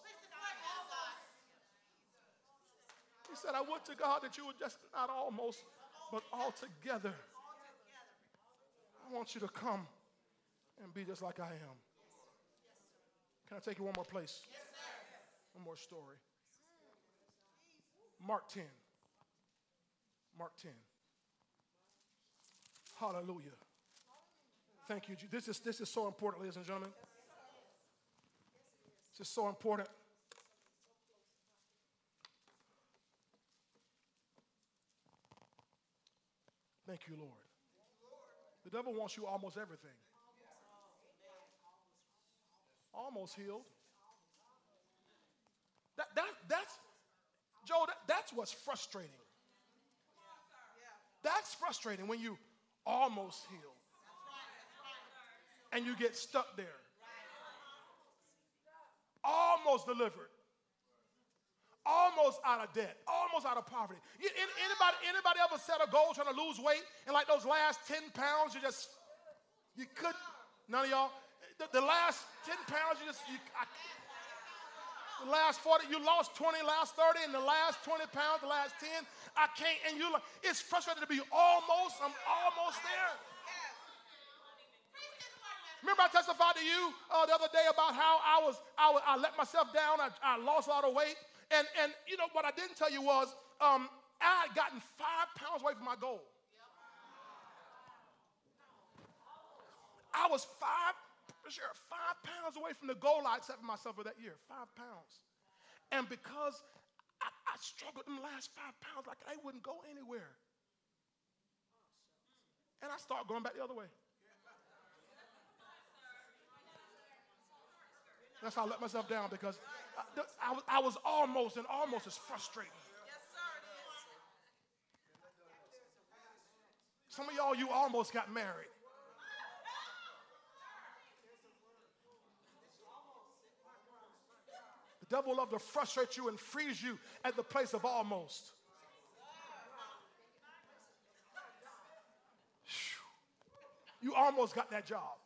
He said, I would to God that you would just not almost, but altogether. I want you to come and be just like I am. Can I take you one more place? One more story. Mark 10. Mark 10. Hallelujah. Thank you. This is, this is so important, ladies and gentlemen. This is so important. Thank you, Lord. The devil wants you almost everything. Almost healed. That, that, that's, Joe, that, that's what's frustrating. That's frustrating when you almost heal and you get stuck there. Almost delivered. Almost out of debt. Almost out of poverty. Anybody, anybody ever set a goal trying to lose weight and like those last 10 pounds you just, you couldn't, none of y'all, the, the last 10 pounds you just, you, I, the last 40, you lost 20, last 30, and the last 20 pounds, the last 10, I can't, and you like, it's frustrating to be almost, I'm almost there. Remember, I testified to you uh, the other day about how I was, I, was, I let myself down, I, I, lost a lot of weight. And, and you know, what I didn't tell you was um, I had gotten five pounds away from my goal. I was five five pounds away from the goal I set for myself for that year. Five pounds. And because I, I struggled in the last five pounds, like I wouldn't go anywhere. And I started going back the other way. That's how I let myself down because I, I, was, I was almost, and almost is frustrating. Some of y'all, you almost got married. Devil love to frustrate you and freeze you at the place of almost. You almost got that job.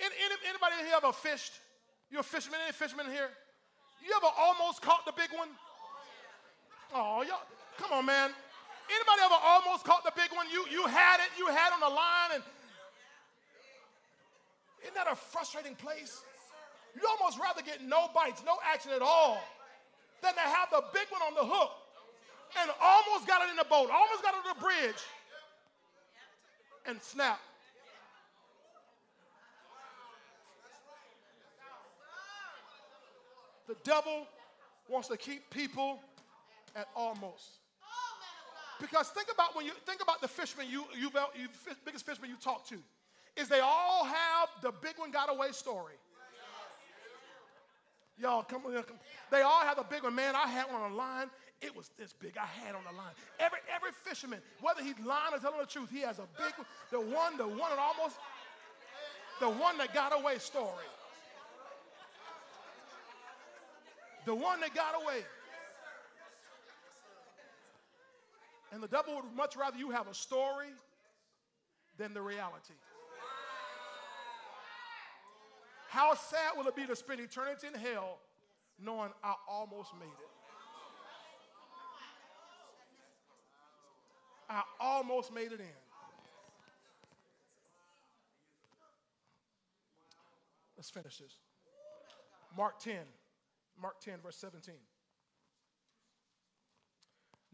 Any, anybody here ever fished? You a fisherman? Any fishermen here? You ever almost caught the big one? Oh, y'all, come on, man. Anybody ever almost caught the big one? You, you had it, you had on the line, and isn't that a frustrating place? You almost rather get no bites, no action at all, than to have the big one on the hook and almost got it in the boat, almost got it on the bridge, and snap. The devil wants to keep people at almost. Because think about when you think about the fishermen you you've, you biggest fishermen you talk to, is they all have the big one got away story. Y'all, come on. Come. They all have a big one. Man, I had one on line. It was this big. I had on the line. Every every fisherman, whether he's lying or telling the truth, he has a big one. The one, the one that almost, the one that got away story. The one that got away. And the devil would much rather you have a story than the reality. How sad will it be to spend eternity in hell knowing I almost made it? I almost made it in. Let's finish this. Mark 10, Mark 10, verse 17.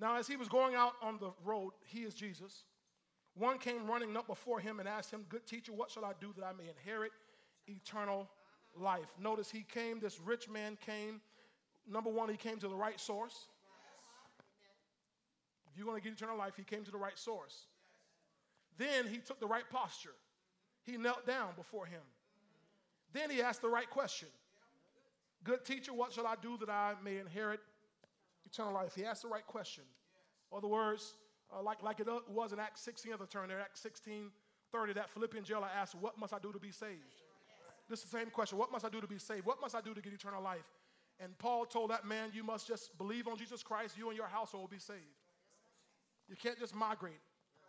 Now, as he was going out on the road, he is Jesus. One came running up before him and asked him, Good teacher, what shall I do that I may inherit eternal life. Notice he came, this rich man came. Number one, he came to the right source. If you're going to get eternal life, he came to the right source. Then he took the right posture. He knelt down before him. Then he asked the right question Good teacher, what shall I do that I may inherit eternal life? He asked the right question. In Other words, uh, like, like it was in Acts 16 of the turn there, Acts 16 30, that Philippian jailer asked, What must I do to be saved? This is the same question. What must I do to be saved? What must I do to get eternal life? And Paul told that man, You must just believe on Jesus Christ. You and your household will be saved. You can't just migrate.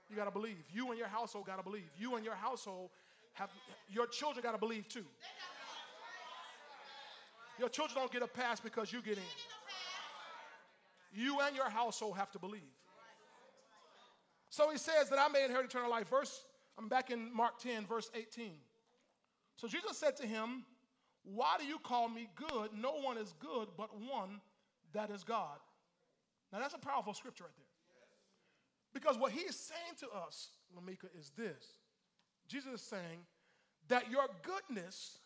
You got to believe. You and your household got to believe. You and your household have, your children got to believe too. Your children don't get a pass because you get in. You and your household have to believe. So he says that I may inherit eternal life. Verse, I'm back in Mark 10, verse 18. So Jesus said to him, Why do you call me good? No one is good but one, that is God. Now that's a powerful scripture right there. Because what he is saying to us, Lamika, is this Jesus is saying that your goodness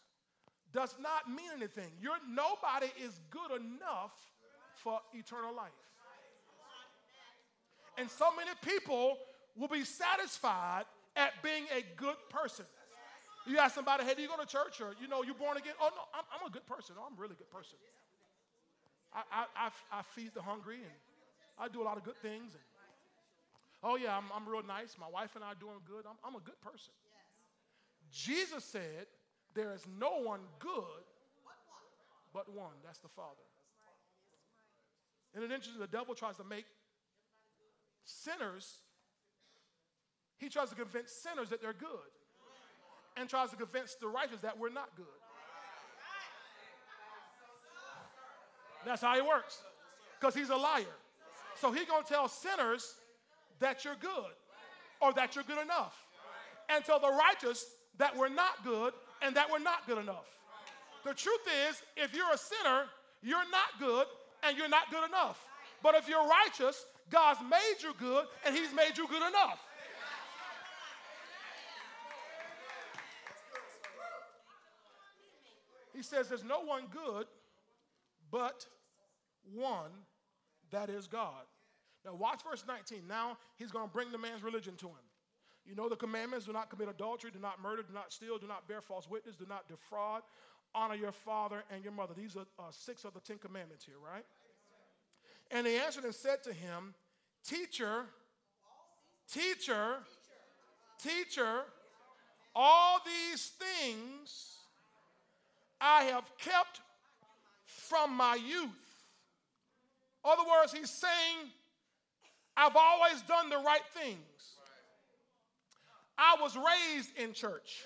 does not mean anything. Your nobody is good enough for eternal life. And so many people will be satisfied at being a good person. You ask somebody, hey, do you go to church or, you know, you born again? Oh, no, I'm, I'm a good person. Oh, I'm a really good person. I, I, I, I feed the hungry and I do a lot of good things. And, oh, yeah, I'm, I'm real nice. My wife and I are doing good. I'm, I'm a good person. Jesus said, there is no one good but one. That's the Father. And it's interesting, the devil tries to make sinners, he tries to convince sinners that they're good and tries to convince the righteous that we're not good. That's how he works because he's a liar. So he's going to tell sinners that you're good or that you're good enough and tell the righteous that we're not good and that we're not good enough. The truth is, if you're a sinner, you're not good and you're not good enough. But if you're righteous, God's made you good and He's made you good enough. He says there's no one good but one that is God. Now, watch verse 19. Now, he's going to bring the man's religion to him. You know the commandments do not commit adultery, do not murder, do not steal, do not bear false witness, do not defraud, honor your father and your mother. These are uh, six of the Ten Commandments here, right? And he answered and said to him, Teacher, teacher, teacher, all these things I have kept from my youth. Other words, he's saying, I've always done the right things. I was raised in church.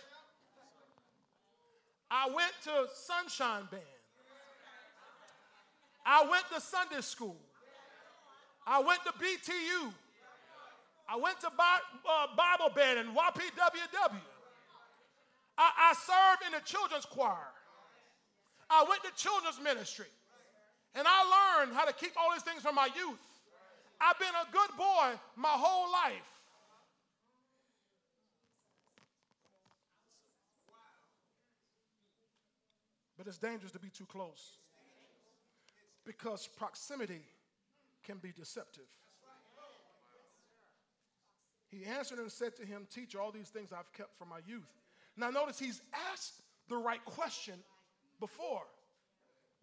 I went to Sunshine Band. I went to Sunday school. I went to BTU. I went to uh, Bible Band and YPWW. I, I served in the children's choir. I went to children's ministry. And I learned how to keep all these things from my youth. I've been a good boy my whole life. But it's dangerous to be too close because proximity can be deceptive. He answered and said to him, Teach all these things I've kept from my youth. Now, notice he's asked the right question before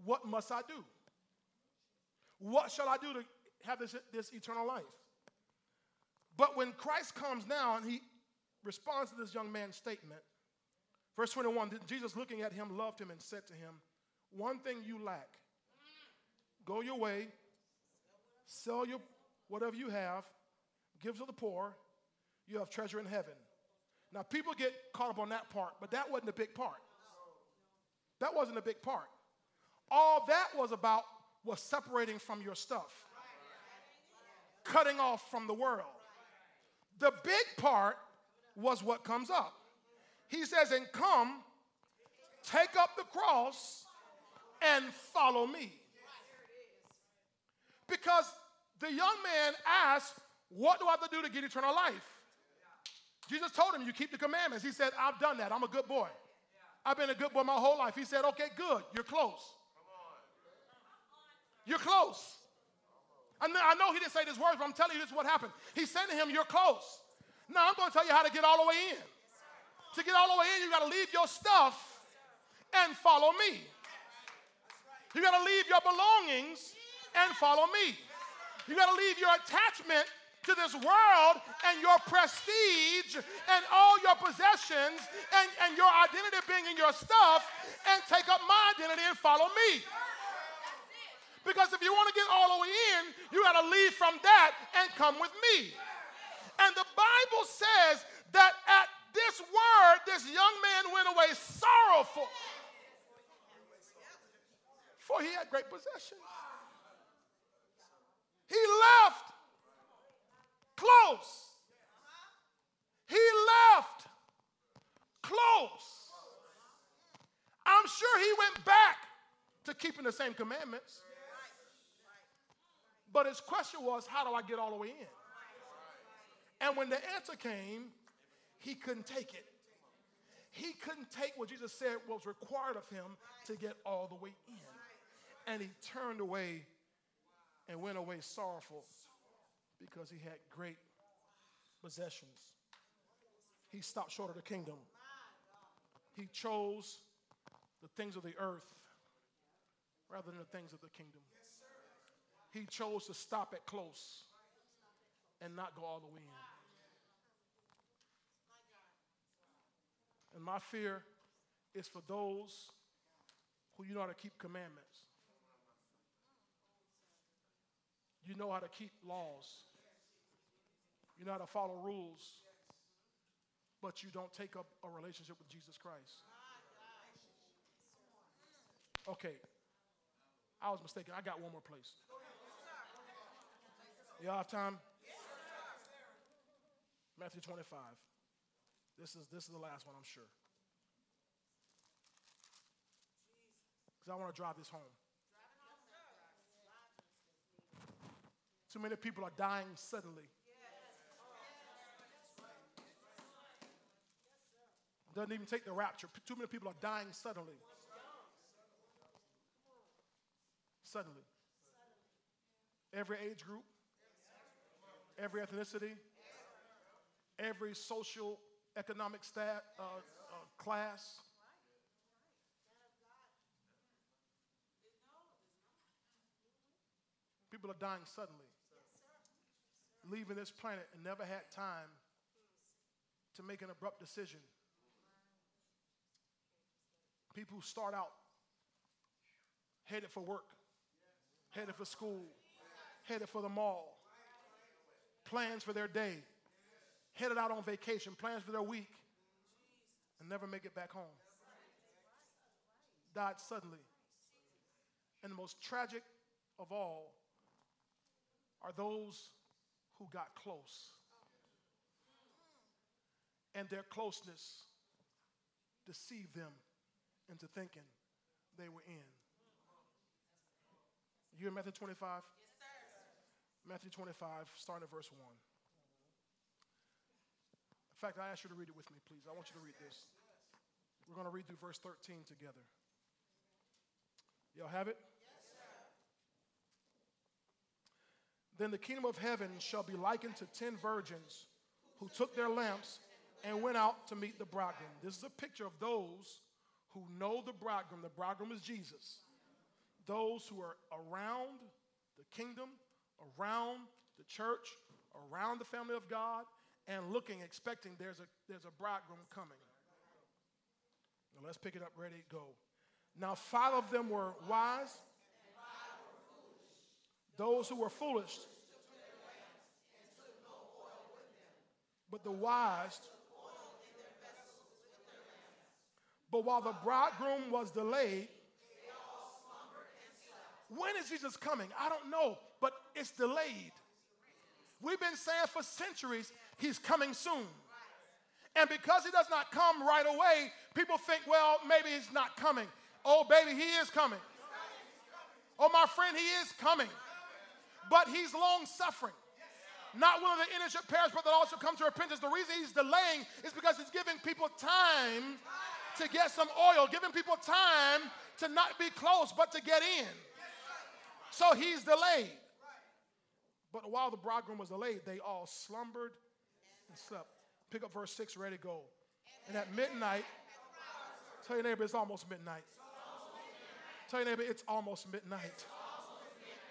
What must I do? What shall I do to have this, this eternal life? But when Christ comes now and he responds to this young man's statement, verse 21, Jesus looking at him loved him and said to him, One thing you lack. Go your way, sell your whatever you have, give to the poor, you have treasure in heaven. Now, people get caught up on that part, but that wasn't a big part. That wasn't a big part. All that was about was separating from your stuff, cutting off from the world. The big part was what comes up. He says, And come, take up the cross, and follow me. Because the young man asked, What do I have to do to get eternal life? Jesus told him, You keep the commandments. He said, I've done that. I'm a good boy. I've been a good boy my whole life. He said, Okay, good. You're close. You're close. I know he didn't say this words, but I'm telling you this is what happened. He said to him, You're close. Now I'm going to tell you how to get all the way in. To get all the way in, you got to leave your stuff and follow me. You got to leave your belongings and follow me. You got to leave your attachment to this world and your prestige and all your possessions and, and your identity being in your stuff and take up my identity and follow me. Because if you want to get all the way in, you got to leave from that and come with me. And the Bible says that at this word, this young man went away sorrowful, for he had great possessions. He left close. He left close. I'm sure he went back to keeping the same commandments. But his question was, how do I get all the way in? And when the answer came, he couldn't take it. He couldn't take what Jesus said was required of him to get all the way in. And he turned away and went away sorrowful because he had great possessions. He stopped short of the kingdom. He chose the things of the earth rather than the things of the kingdom. He chose to stop at close and not go all the way in. And my fear is for those who you know how to keep commandments. You know how to keep laws. You know how to follow rules. But you don't take up a relationship with Jesus Christ. Okay. I was mistaken. I got one more place. Y'all have time? Matthew 25. This is, this is the last one, I'm sure. Because I want to drive this home. Too many people are dying suddenly. Doesn't even take the rapture. Too many people are dying suddenly. Suddenly. Every age group, every ethnicity, every social economic stat, uh, uh, class. People are dying suddenly, leaving this planet and never had time to make an abrupt decision. People who start out headed for work, headed for school, headed for the mall, plans for their day, headed out on vacation, plans for their week, and never make it back home. Died suddenly. And the most tragic of all are those who got close. And their closeness deceived them into thinking they were in. You in Matthew 25? Yes, sir. Matthew 25, starting at verse 1 In fact, I ask you to read it with me, please. I want you to read this. We're going to read through verse 13 together. Y'all have it? Yes, sir. then the kingdom of heaven shall be likened to ten virgins who took their lamps and went out to meet the bridegroom. This is a picture of those who know the bridegroom. The bridegroom is Jesus. Those who are around the kingdom, around the church, around the family of God, and looking, expecting there's a, there's a bridegroom coming. Now let's pick it up, ready, go. Now, five of them were wise, those who were foolish, but the wise. But while the bridegroom was delayed, when is Jesus coming? I don't know, but it's delayed. We've been saying for centuries, he's coming soon. And because he does not come right away, people think, well, maybe he's not coming. Oh, baby, he is coming. Oh, my friend, he is coming. But he's long suffering. Not willing that any should perish, but that also come to repentance. The reason he's delaying is because he's giving people time to get some oil, giving people time to not be close, but to get in. So he's delayed. But while the bridegroom was delayed, they all slumbered and slept. Pick up verse 6, ready go. And at midnight, tell your neighbor it's almost midnight. Tell your neighbor it's almost midnight.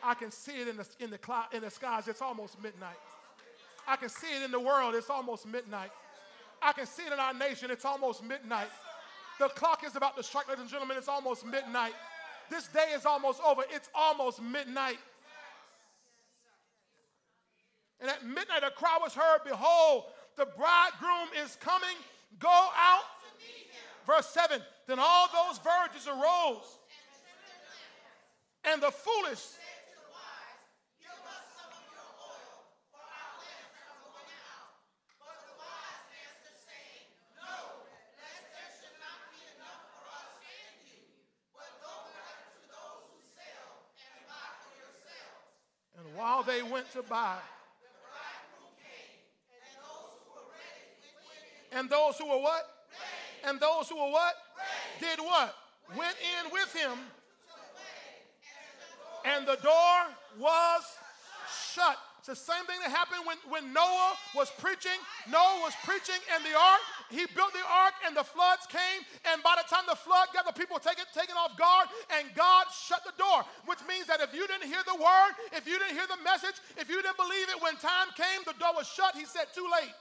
I can see it in the, in, the cloud, in the skies, it's almost midnight. I can see it in the world, it's almost midnight. I can see it in our nation, it's almost midnight. The clock is about to strike, ladies and gentlemen, it's almost midnight. This day is almost over, it's almost midnight. And at midnight a cry was heard, Behold, the bridegroom is coming. Go out. Verse 7 Then all those virgins arose, and the foolish while they went to buy. And those who were what? And those who were what? Did what? Went in with him. And the door was shut. It's the same thing that happened when, when Noah was preaching. Noah was preaching in the ark. He built the ark and the floods came. And by the time the flood got the people taken, taken off guard, and God shut the door, which means that if you didn't hear the word, if you didn't hear the message, if you didn't believe it when time came, the door was shut. He said, too late.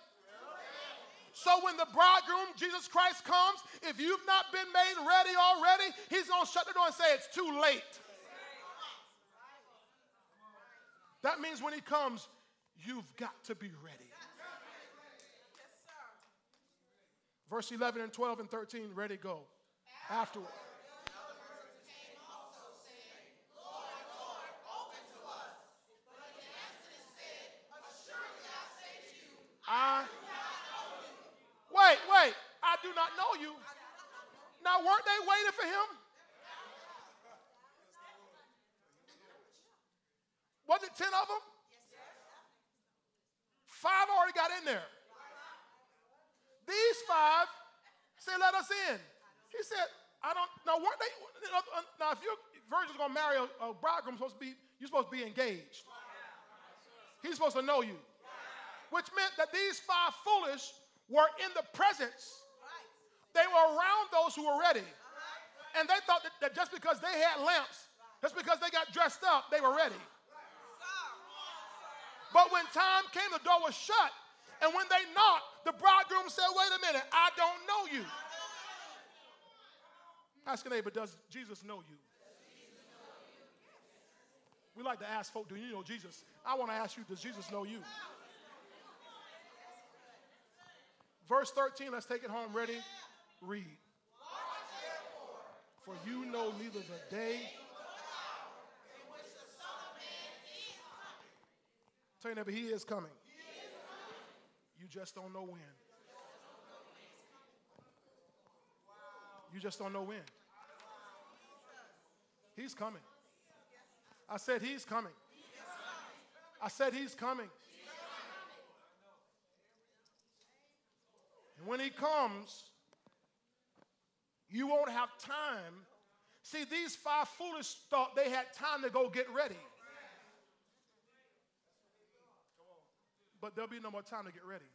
So when the bridegroom, Jesus Christ, comes, if you've not been made ready already, he's going to shut the door and say, it's too late. That means when he comes, you've got to be ready. Verse 11 and 12 and 13, ready, go. Afterward. I wait, wait. I do not know you. Now, weren't they waiting for him? Was it 10 of them? Five already got in there. These five said, Let us in. He said, I don't, now weren't they, uh, now if your virgin's gonna marry a, a bridegroom, supposed to be, you're supposed to be engaged. He's supposed to know you. Which meant that these five foolish were in the presence. They were around those who were ready. And they thought that, that just because they had lamps, just because they got dressed up, they were ready. But when time came, the door was shut. And when they knocked, the bridegroom said, Wait a minute, I don't know you. Ask a neighbor, does Jesus know you? We like to ask folk, do you know Jesus? I want to ask you, does Jesus know you? Verse 13, let's take it home. Ready? Read. For you know neither the day Tell your neighbor, he is coming. You just don't know when. You just don't know when. He's coming. I said, He's coming. I said, He's coming. And when He comes, you won't have time. See, these five foolish thought they had time to go get ready. But there'll be no more time to get ready.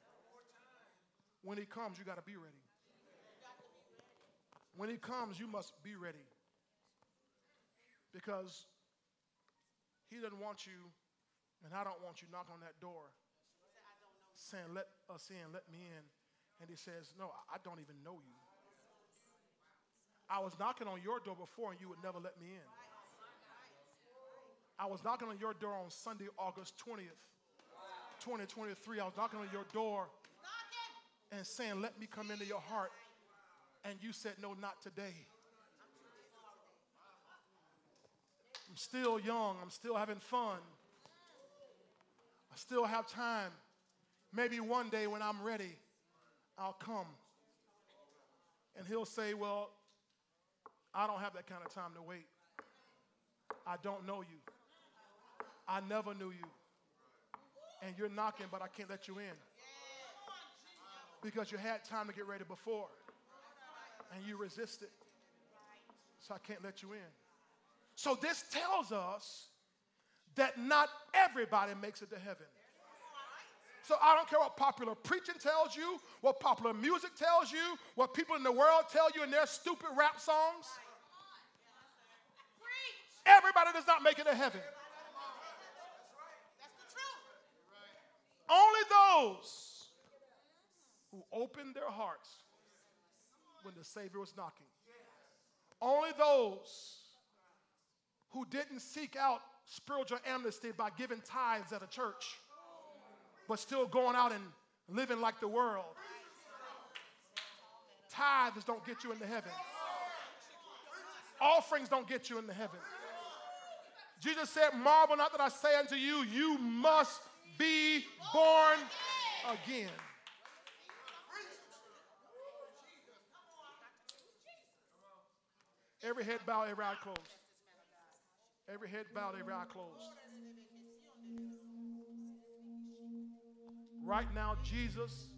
When he comes, you got to be ready. When he comes, you must be ready. Because he doesn't want you, and I don't want you knock on that door saying, Let us in, let me in. And he says, No, I don't even know you. I was knocking on your door before and you would never let me in. I was knocking on your door on Sunday, August 20th. 2023, I was knocking on your door and saying, Let me come into your heart. And you said, No, not today. I'm still young. I'm still having fun. I still have time. Maybe one day when I'm ready, I'll come. And he'll say, Well, I don't have that kind of time to wait. I don't know you. I never knew you and you're knocking, but I can't let you in. Because you had time to get ready before and you resisted. So I can't let you in. So this tells us that not everybody makes it to heaven. So I don't care what popular preaching tells you, what popular music tells you, what people in the world tell you in their stupid rap songs. Everybody does not make it to heaven. Only those who opened their hearts when the Savior was knocking. Only those who didn't seek out spiritual amnesty by giving tithes at a church. but still going out and living like the world. Tithes don't get you into heaven. Offerings don't get you into heaven. Jesus said, Marvel not that I say unto you, you must be born again. Every head bowed, every eye closed. Every head bowed, every eye closed. Right now, Jesus